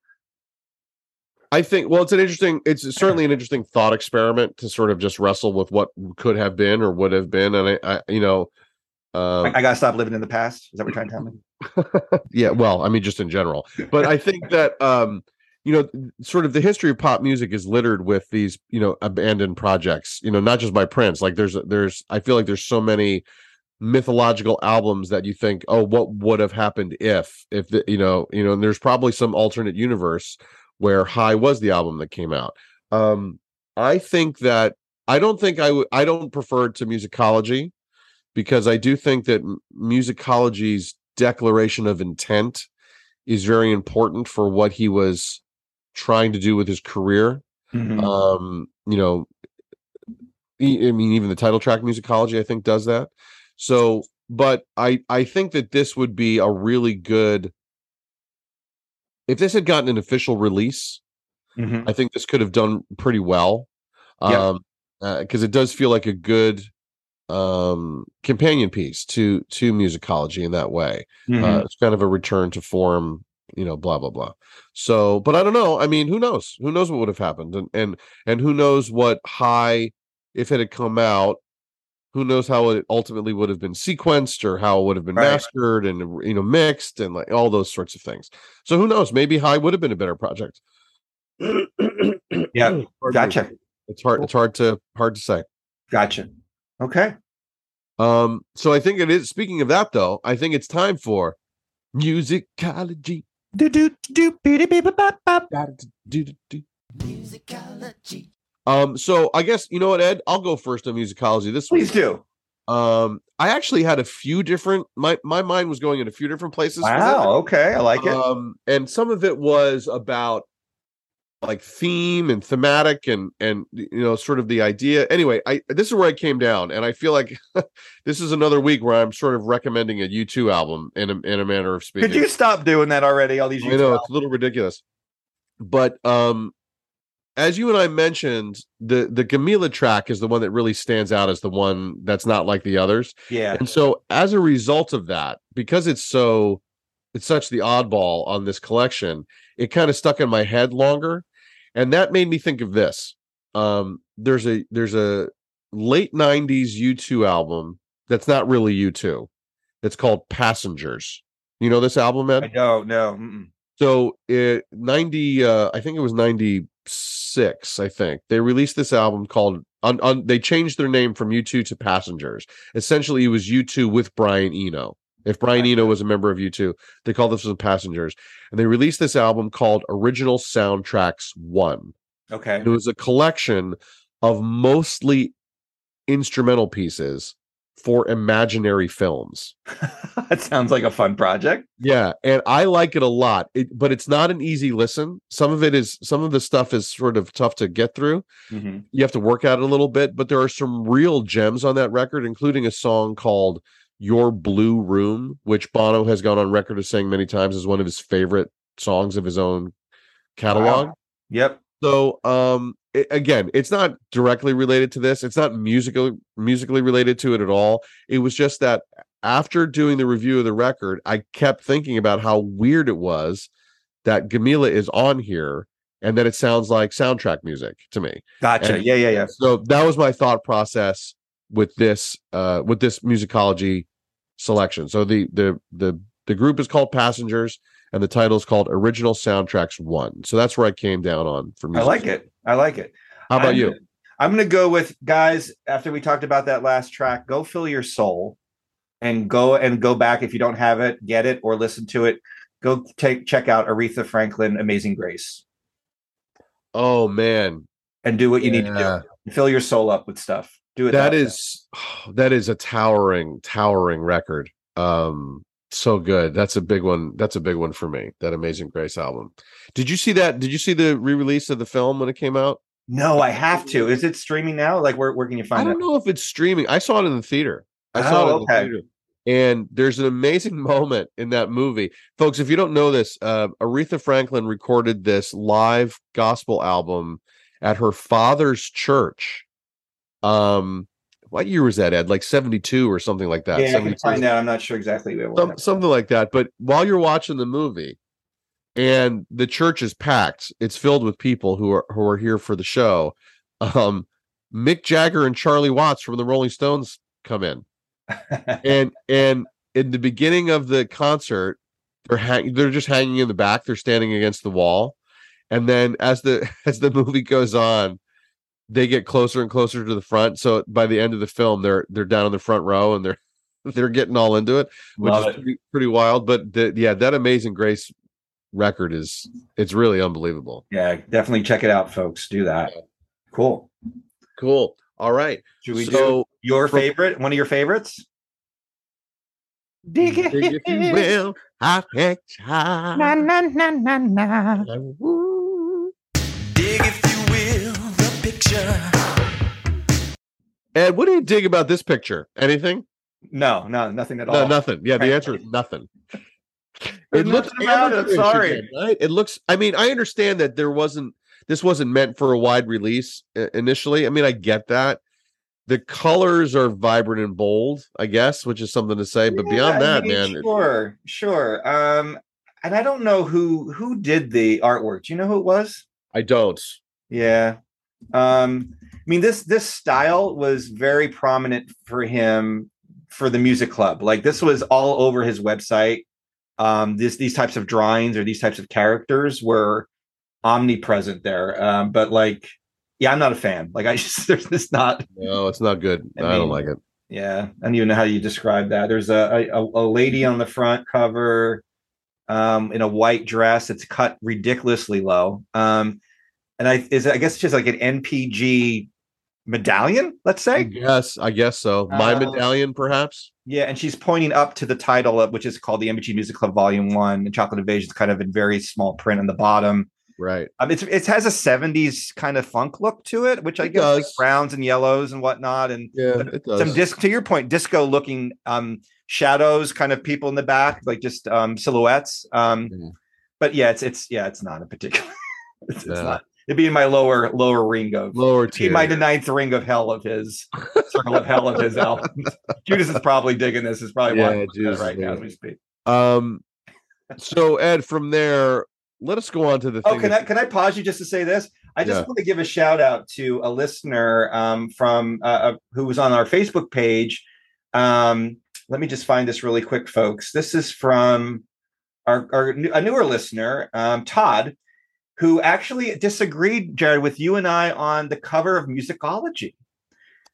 I think well, it's an interesting. It's certainly an interesting thought experiment to sort of just wrestle with what could have been or would have been, and I, I you know, um, I, I gotta stop living in the past. Is that what you're trying to tell me? yeah well i mean just in general but i think that um you know sort of the history of pop music is littered with these you know abandoned projects you know not just by prince like there's there's i feel like there's so many mythological albums that you think oh what would have happened if if the, you know you know and there's probably some alternate universe where high was the album that came out. Um i think that i don't think i would i don't prefer to musicology because i do think that musicology's declaration of intent is very important for what he was trying to do with his career Mhm. um you know I mean even the title track musicology i think does that so but i i think that this would be a really good if this had gotten an official release Mhm. i think this could have done pretty well Yeah. um because it does feel like a good um companion piece to to musicology in that way Mhm. uh, it's kind of a return to form you know blah blah blah. So but i don't know i mean who knows? Who knows what would have happened? And and and who knows what high if it had come out who knows how it ultimately would have been sequenced or how it would have been Right. mastered and you know mixed and like all those sorts of things. So who knows? Maybe high would have been a better project. Yeah, to- gotcha. it's hard it's hard to hard to say. Gotcha. Okay. um so i think it is speaking of that though i think it's time for musicology Do do do beep beep bop bop. Do-do-do-do. Musicology. Um, so I guess you know what, Ed? I'll go first on musicology this week. Please week. do. Um, I actually had a few different. My my mind was going in a few different places. for Wow. Okay, I like this. it. Um, and some of it was about like theme and thematic and and you know sort of the idea. Anyway, I this is where I came down, and I feel like this is another week where I'm sort of recommending a U2 album in a in a manner of speaking. Could you stop doing that already? All these you know it's a little ridiculous, but um, as you and I mentioned, the the Gamillah track is the one that really stands out as the one that's not like the others, yeah. and so as a result of that, because it's so it's such the oddball on this collection, it kind of stuck in my head longer, and that made me think of this. Um, there's a there's a late '90s U2 album that's not really U2. It's called Passengers. You know this album, Ed? I don't know. Mm-mm. So it 90 uh I think it was 96, I think. They released this album called On on they changed their name from U2 to Passengers. Essentially, it was U2 with Brian Eno. If Brian Eno was a member of U2, they called this the Passengers, and they released this album called Original Soundtracks One. Okay. It was a collection of mostly instrumental pieces for imaginary films. that sounds like a fun project. Yeah, and I like it a lot. It, but it's not an easy listen. Some of it is some of the stuff is sort of tough to get through. Mhm. You have to work at it a little bit, but there are some real gems on that record, including a song called Your Blue Room, which Bono has gone on record as saying many times is one of his favorite songs of his own catalog. Wow. Yep. So, um, it- again, it's not directly related to this. It's not musically musically related to it at all. It was just that after doing the review of the record, I kept thinking about how weird it was that Gamillah is on here and that it sounds like soundtrack music to me. Gotcha. And- yeah, yeah, yeah. So that was my thought process with this uh with this musicology selection. So the the the the group is called Passengers and the title is called Original Soundtracks 1. So that's where I came down on for me. I like it. I like it. How about I'm you? I'm going to go with guys. After we talked about that last track, go fill your soul, and go and go back if you don't have it, get it or listen to it. Go take check out Aretha Franklin, "Amazing Grace," Oh man. and do what you need to do. Fill your soul up with stuff. Do it. That way. is that is a towering towering record. Um so good. That's a big one. That's a big one for me. That Amazing Grace album. Did you see that? Did you see the re-release of the film when it came out? no. I have to. Is it streaming now? Like, where where can you find it? I don't it? know if it's streaming. I saw it in the theater. I saw Oh, it in okay. the theater. And there's an amazing moment in that movie. Folks, if you don't know this, uh, Aretha Franklin recorded this live gospel album at her father's church. Um, what year was that, Ed? Like 72 or something like that. Yeah, I can 72. find out. I'm not sure exactly. Some, something like that. But while you're watching the movie and the church is packed, it's filled with people who are who are here for the show. Um, Mick Jagger and Charlie Watts from the Rolling Stones come in, and and in the beginning of the concert, they're hang- they're just hanging in the back. They're standing against the wall, and then as the as the movie goes on, they get closer and closer to the front. So by the end of the film, they're they're down in the front row and they're they're getting all into it which Love is pretty, pretty wild. But the, yeah, that Amazing Grace record is it's really unbelievable. Yeah, definitely check it out, folks. Do that. Cool. Cool. All right. Should we do your from- favorite? One of your favorites? Dig it. dig if you will, I take time. Woo. Ed, what do you dig about this picture? Anything? No, no, nothing at all. No, nothing. Yeah, the answer is nothing. It looks about it, sorry. again, right? It looks. I mean, I understand that there wasn't. This wasn't meant for a wide release initially. I mean, I get that. The colors are vibrant and bold, I guess, which is something to say. But Yeah, beyond I that, mean, man, it- Sure, sure. Um, and I don't know who who did the artwork. Do you know who it was? I don't. Yeah. Um, I mean this this style was very prominent for him for the music club. Like this was all over his website. Um, this these types of drawings or these types of characters were omnipresent there. Um, but like, yeah, I'm not a fan. Like I just there's this not No, it's not good. I I, don't like it. yeah, I don't even know how you describe that. There's a a, a lady on the front cover um, in a white dress. It's cut ridiculously low. Um, and I is I guess it's just like an NPG medallion, let's say. Yes, I guess so. My Uh, medallion, perhaps. Yeah, and she's pointing up to the title of which is called the NPG Music Club Volume One. And Chocolate Invasion is kind of in very small print on the bottom. Right. Um, it's it has a '70s kind of funk look to it, which I It guess like browns and yellows and whatnot, and Yeah, it does. some disc to your point disco looking um shadows kind of people in the back like just um silhouettes um Mhm. but yeah it's it's yeah it's not a particular it's, it's not it'd be in my lower lower ring of Lower tier. my ninth ring of hell of his circle of hell of his albums judas is probably digging this is probably Yeah, Judas right now as we speak Um. So Ed, from there, let us go on to the oh can i can i pause you just to say this i just Yeah. want to give a shout out to a listener um from uh, uh, who was on our facebook page um let me just find this really quick folks this is from our, our a newer listener um todd who actually disagreed jared with you and i on the cover of musicology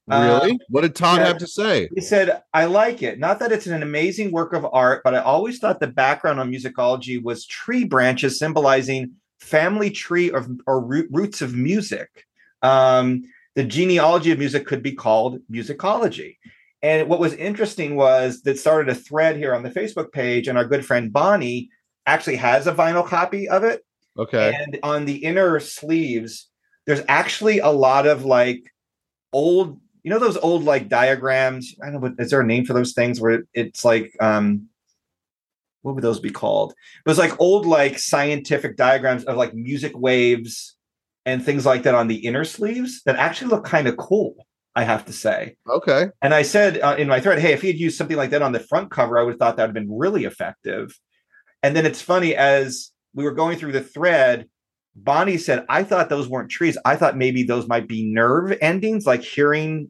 Uh, Really? what did Todd yeah. have to say? He said, I like it. Not that it's an amazing work of art, but I always thought the background on musicology was tree branches symbolizing family tree of, or root, roots of music. Um, the genealogy of music could be called musicology. And what was interesting was that started a thread here on the Facebook page, and our good friend Bonnie actually has a vinyl copy of it. Okay. And on the inner sleeves, there's actually a lot of like old, you know, those old like diagrams. I don't know, what is there a name for those things where it's like, um, what would those be called? It was like old, like scientific diagrams of like music waves and things like that on the inner sleeves that actually look kind of cool, I have to say. Okay. And I said uh, in my thread, hey, if he had used something like that on the front cover, I would have thought that would have been really effective. And then it's funny as we were going through the thread, Bonnie said, I thought those weren't trees. I thought maybe those might be nerve endings, like hearing,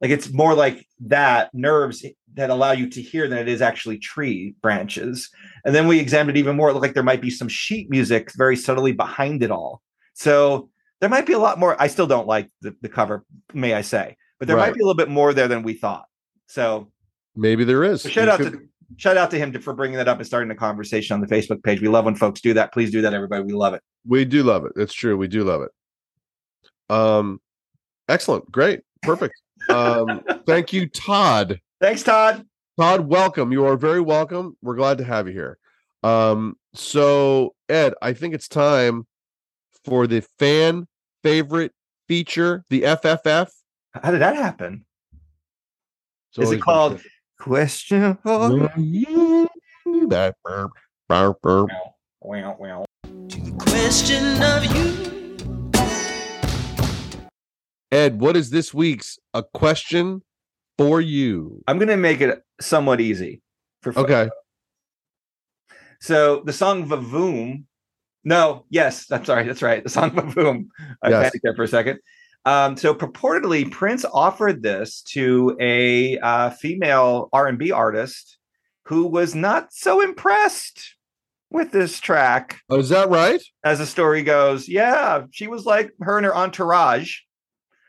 like it's more like that nerves that allow you to hear than it is actually tree branches. And then we examined it even more. It looked like there might be some sheet music very subtly behind it all. So there might be a lot more. I still don't like the, the cover, may I say, but there Right. might be a little bit more there than we thought. So Maybe there is. so shout You out could- to shout out to him for bringing that up and starting a conversation on the Facebook page. We love when folks do that. Please do that, everybody. We love it. We do love it. It's true. We do love it. Um, excellent. Great. Perfect. Um, thank you, Todd. Thanks, Todd. Todd, welcome. You are very welcome. We're glad to have you here. Um, so Ed, I think it's time for the fan favorite feature, the FFF. How did that happen? It's Is it called. Question? for- that burp, burp, burp. Wow, wow. To the question of you. Ed, what is this week's a question for you? I'm going to make it somewhat easy. For folks. Okay. So the song Vavoom. No, yes, that's sorry, that's right. The song Vavoom. I Yes. panicked there for a second. Um, so purportedly, Prince offered this to a uh, female R&B artist who was not so impressed with this track. Oh, is that right? As the story goes, yeah, she was like her and her entourage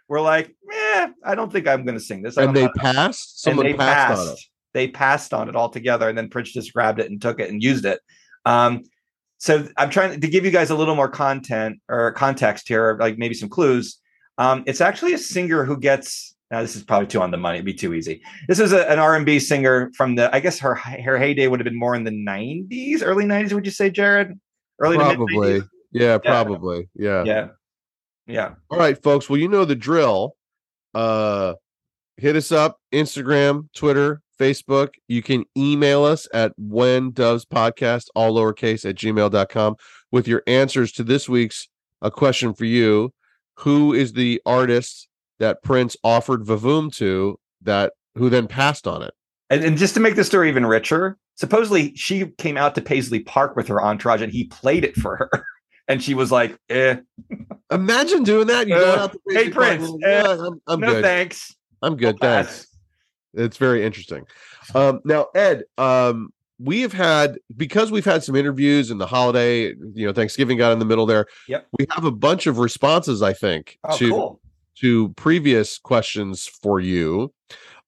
were like, eh, I don't think I'm going to sing this. I And they passed. and Someone they passed, on it. They passed on it altogether, and then Prince just grabbed it and took it and used it. Um, so I'm trying to give you guys a little more content or context here, like maybe some clues. Um, it's actually a singer who gets. Now this is probably too on the money; it'd be too easy. This is a, an R&B singer from the. I guess her her heyday would have been more in the '90s, early '90s. Would you say, Jared? Early Probably. mid-90s? Yeah, probably. Yeah. Yeah, yeah. All right, folks. Well, you know the drill. Uh hit us up, Instagram, Twitter, Facebook. You can email us at when doves podcast, all lowercase at gmail.com with your answers to this week's a question for you. Who is the artist that Prince offered Vavoom to that who then passed on it? And, and just to make the story even richer, supposedly she came out to Paisley Park with her entourage and he played it for her. And she was like, eh, Imagine doing that. You Uh, going out to hey, Paisley Park, Prince, yeah, I'm, I'm no good. thanks. I'm good. I'll pass." Thanks. It's very interesting. Um, now, Ed, um, we have had because we've had some interviews and the holiday, you know, Thanksgiving got in the middle there. Yep. We have a bunch of responses, I think, Oh, to cool. to previous questions for you.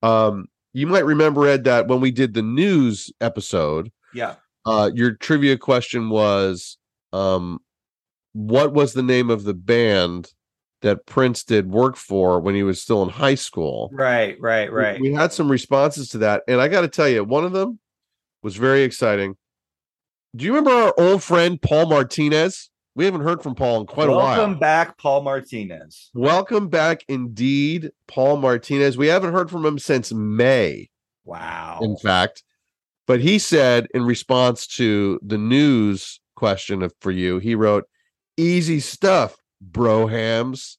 Um, you might remember, Ed, that when we did the news episode, Yeah. uh, your trivia question was, um, what was the name of the band that Prince did work for when he was still in high school? Right, right, we- right. We, had some responses to that, and I got to tell you, one of them was very exciting. Do you remember our old friend Paul Martinez? We haven't heard from Paul in quite Welcome a while. Welcome back, Paul Martinez. Welcome back, indeed, Paul Martinez. We haven't heard from him since May, Wow. in fact. But he said in response to the news question of, for you, he wrote, "Easy stuff, brohams."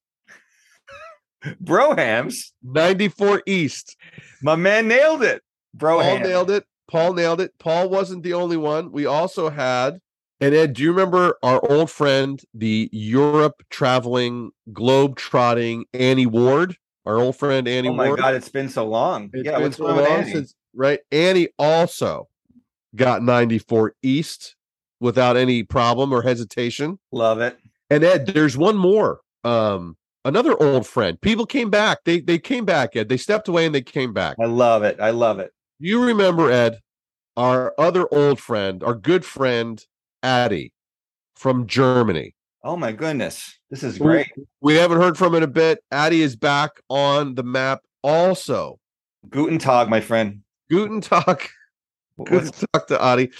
Brohams. 94 East. My man nailed it. Bro nailed it. Paul nailed it. Paul wasn't the only one. We also had, and Ed, do you remember our old friend, the Europe traveling, globe trotting Annie Ward? Our old friend Annie Oh my Ward. God, it's been so long. It's yeah, been so long Annie? since- right? Annie also got 94 East without any problem or hesitation. Love it. And Ed, there's one more. Um, another old friend. People came back. They they came back, Ed. They stepped away and they came back. I love it. I love it. You remember, Ed, our other old friend, our good friend, Addy from Germany. Oh my goodness. This is great. We haven't heard from it a bit. Addy is back on the map also. Guten Tag, my friend. Guten Tag. Good to talk to Adi.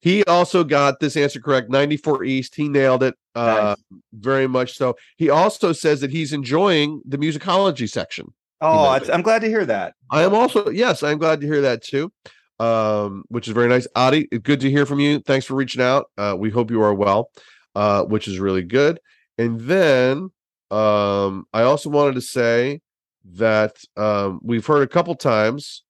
He also got this answer correct 94 East. He nailed it uh, very much so. He also says that he's enjoying the musicology section. Oh, I'm glad to hear that. I am also, yes, I'm glad to hear that too, um, which is very nice. Adi, good to hear from you. Thanks for reaching out. Uh, we hope you are well, uh, which is really good. And then um, I also wanted to say that um, we've heard a couple times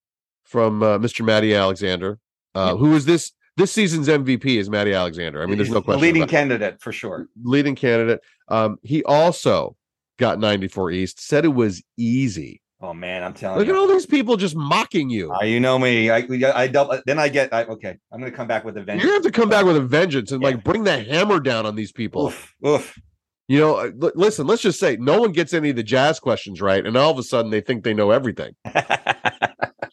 from uh, Mr. Matty Alexander, uh, who is this this season's MVP is Matty Alexander. I mean, there's no question. leading candidate for sure. leading candidate. Um, he also got 94 East. Said it was easy. Oh man, I'm telling you. Look at all these people just mocking you. Uh, you know me. I I double, then I get I, okay. I'm gonna come back with a vengeance. You're gonna have to come back with a vengeance and Yeah. like bring the hammer down on these people. Oof, oof. You know, uh, li- listen. Let's just say no one gets any of the jazz questions right, and all of a sudden they think they know everything.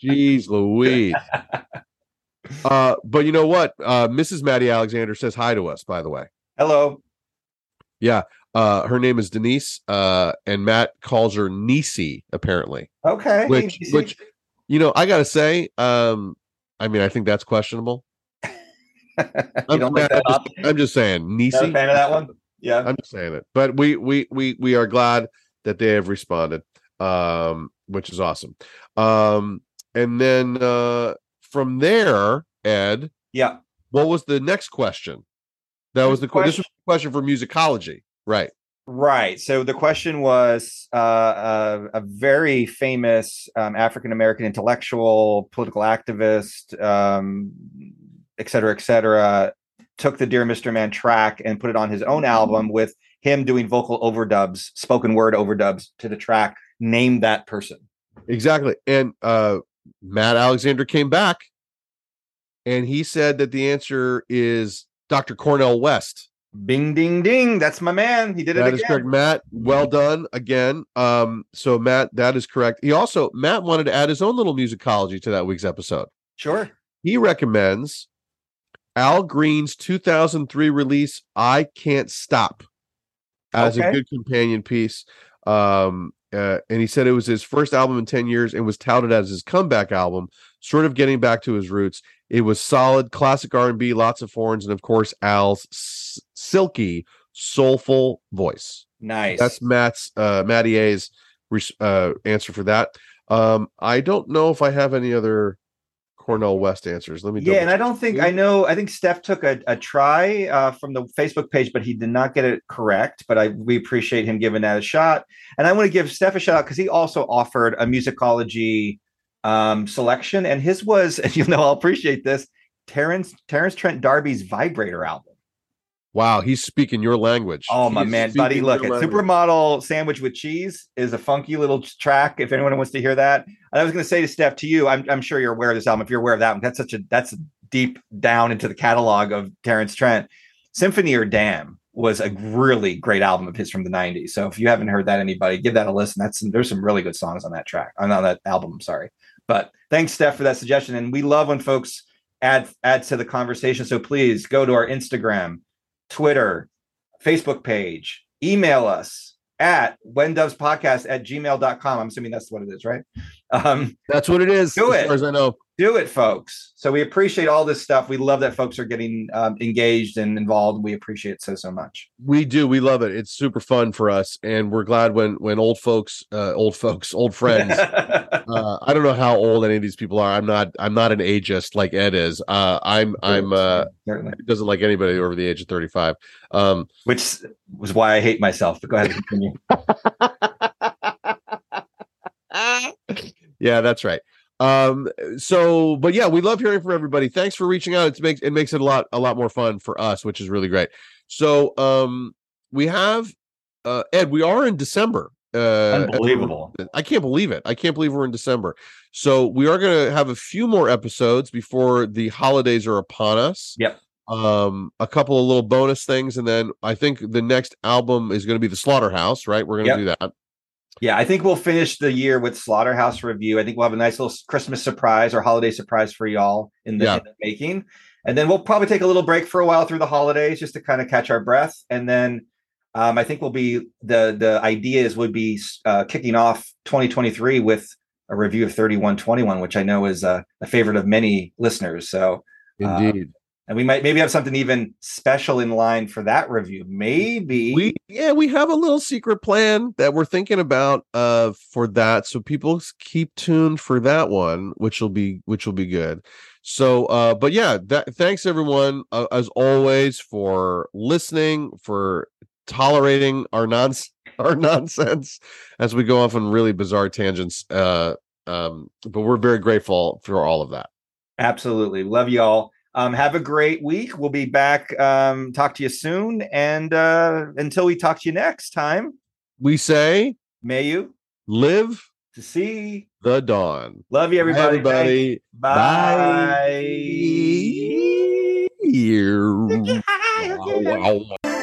Jeez, Louise. Uh, but you know what? Uh, Mrs. Matty Alexander says hi to us. By the way, Hello. Uh, her name is Denise, uh, and Matt calls her Nisi. Apparently, Okay. Which- You which- you know, I gotta say, um, I mean, I think that's questionable. I'm, don't like that I'm just, I'm just saying, Not a fan of that one? Yeah. I'm just saying it. But we we we we are glad that they have responded, um, which is awesome. Um, and then uh, from there, Ed, Yeah. what was the next question? That was the que- this was the question for musicology, right? Right. So the question was uh, uh, a very famous um, African American intellectual, political activist, um, et cetera, et cetera, took the Dear Mr. Man track and put it on his own album with him doing vocal overdubs, spoken word overdubs to the track. Name that person. Exactly. And uh, Matt Alexander came back, and he said that the answer is Dr. Cornel West. Bing, ding, ding. That's my man. He did it That is correct, Matt. Well done again. Um, so Matt, that is correct. He also Matt wanted to add his own little musicology to that week's episode. Sure. He recommends Al Green's 2003 release "I Can't Stop" as a good companion piece. Um, uh, and he said it was his first album in 10 years and was touted as his comeback album, sort of getting back to his roots. It was solid, classic R&B, lots of horns, and of course Al's s- silky, soulful voice. Nice. That's Matt's uh Matty A's res- uh answer for that. Um I don't know if I have any other Cornel West answers. Let me yeah, and I don't think. I know. I think Steph took a, a try uh, from the Facebook page, but he did not get it correct. But I we appreciate him giving that a shot. And I want to give Steph a shout out because he also offered a musicology um, selection, and his was, and you know, I'll appreciate this. Terence Terence Trent D'Arby's Vibrator album. Wow, he's speaking your language. Oh my He's man, buddy! Look, at. Supermodel Sandwich with Cheese is a funky little track. If anyone wants to hear that, and I was going to say to Steph, to you, I'm, I'm sure you're aware of this album. If you're aware of that one, that's such a that's deep down into the catalog of Terence Trent. Symphony or Damn was a really great album of his from the '90s. So if you haven't heard that, anybody give that a listen. That's there's some really good songs on that track on on that album. I'm sorry, but thanks, Steph, for that suggestion. And we love when folks add add to the conversation. So please go to our Instagram, Twitter, Facebook page, email us at when doves podcast at gmail.com. I'm assuming that's what it is, right? Um, That's what it is. Do as it. far as I know. do it, folks. So we appreciate all this stuff. We love that folks are getting um, engaged and involved. We appreciate it so, so much. We do. We love it. It's super fun for us, and we're glad when when old folks, uh, old folks, old friends. uh, I don't know how old any of these people are. I'm not. I'm not an ageist like Ed is. Uh, I'm. I'm. Uh, Certainly. doesn't like anybody over the age of 35. Um, Which was why I hate myself. But go ahead and continue. yeah, that's right. Um, so, but yeah, we love hearing from everybody. Thanks for reaching out. It makes it makes it a lot a lot more fun for us, which is really great. So, um, we have uh, Ed. We are in December. Uh, Unbelievable. I can't believe it. I can't believe we're in December. So we are going to have a few more episodes before the holidays are upon us. Yep. um a couple of little bonus things and then i think the next album is going to be the slaughterhouse right we're going to Yep. do that Yeah, I think we'll finish the year with Slaughterhouse review. I think we'll have a nice little Christmas surprise or holiday surprise for y'all in the, Yeah. in the making. And then we'll probably take a little break for a while through the holidays just to kind of catch our breath. And then um, I think we'll be the the ideas would be uh, kicking off 2023 with a review of 3121, which I know is uh, a favorite of many listeners. So Uh, indeed and we might maybe have something even special in line for that review. Maybe we yeah we have a little secret plan that we're thinking about uh for that so people keep tuned for that one which will be which will be good so uh but yeah that thanks everyone uh, as always for listening for tolerating our nonsense our nonsense as we go off on really bizarre tangents uh um but we're very grateful for all of that Absolutely. Love y'all. Um, have a great week. We'll be back. Um, talk to you soon. And uh, until we talk to you next time, we say may you live to see. the dawn Love you, Bye, everybody. everybody Thank- Bye. Wow, wow.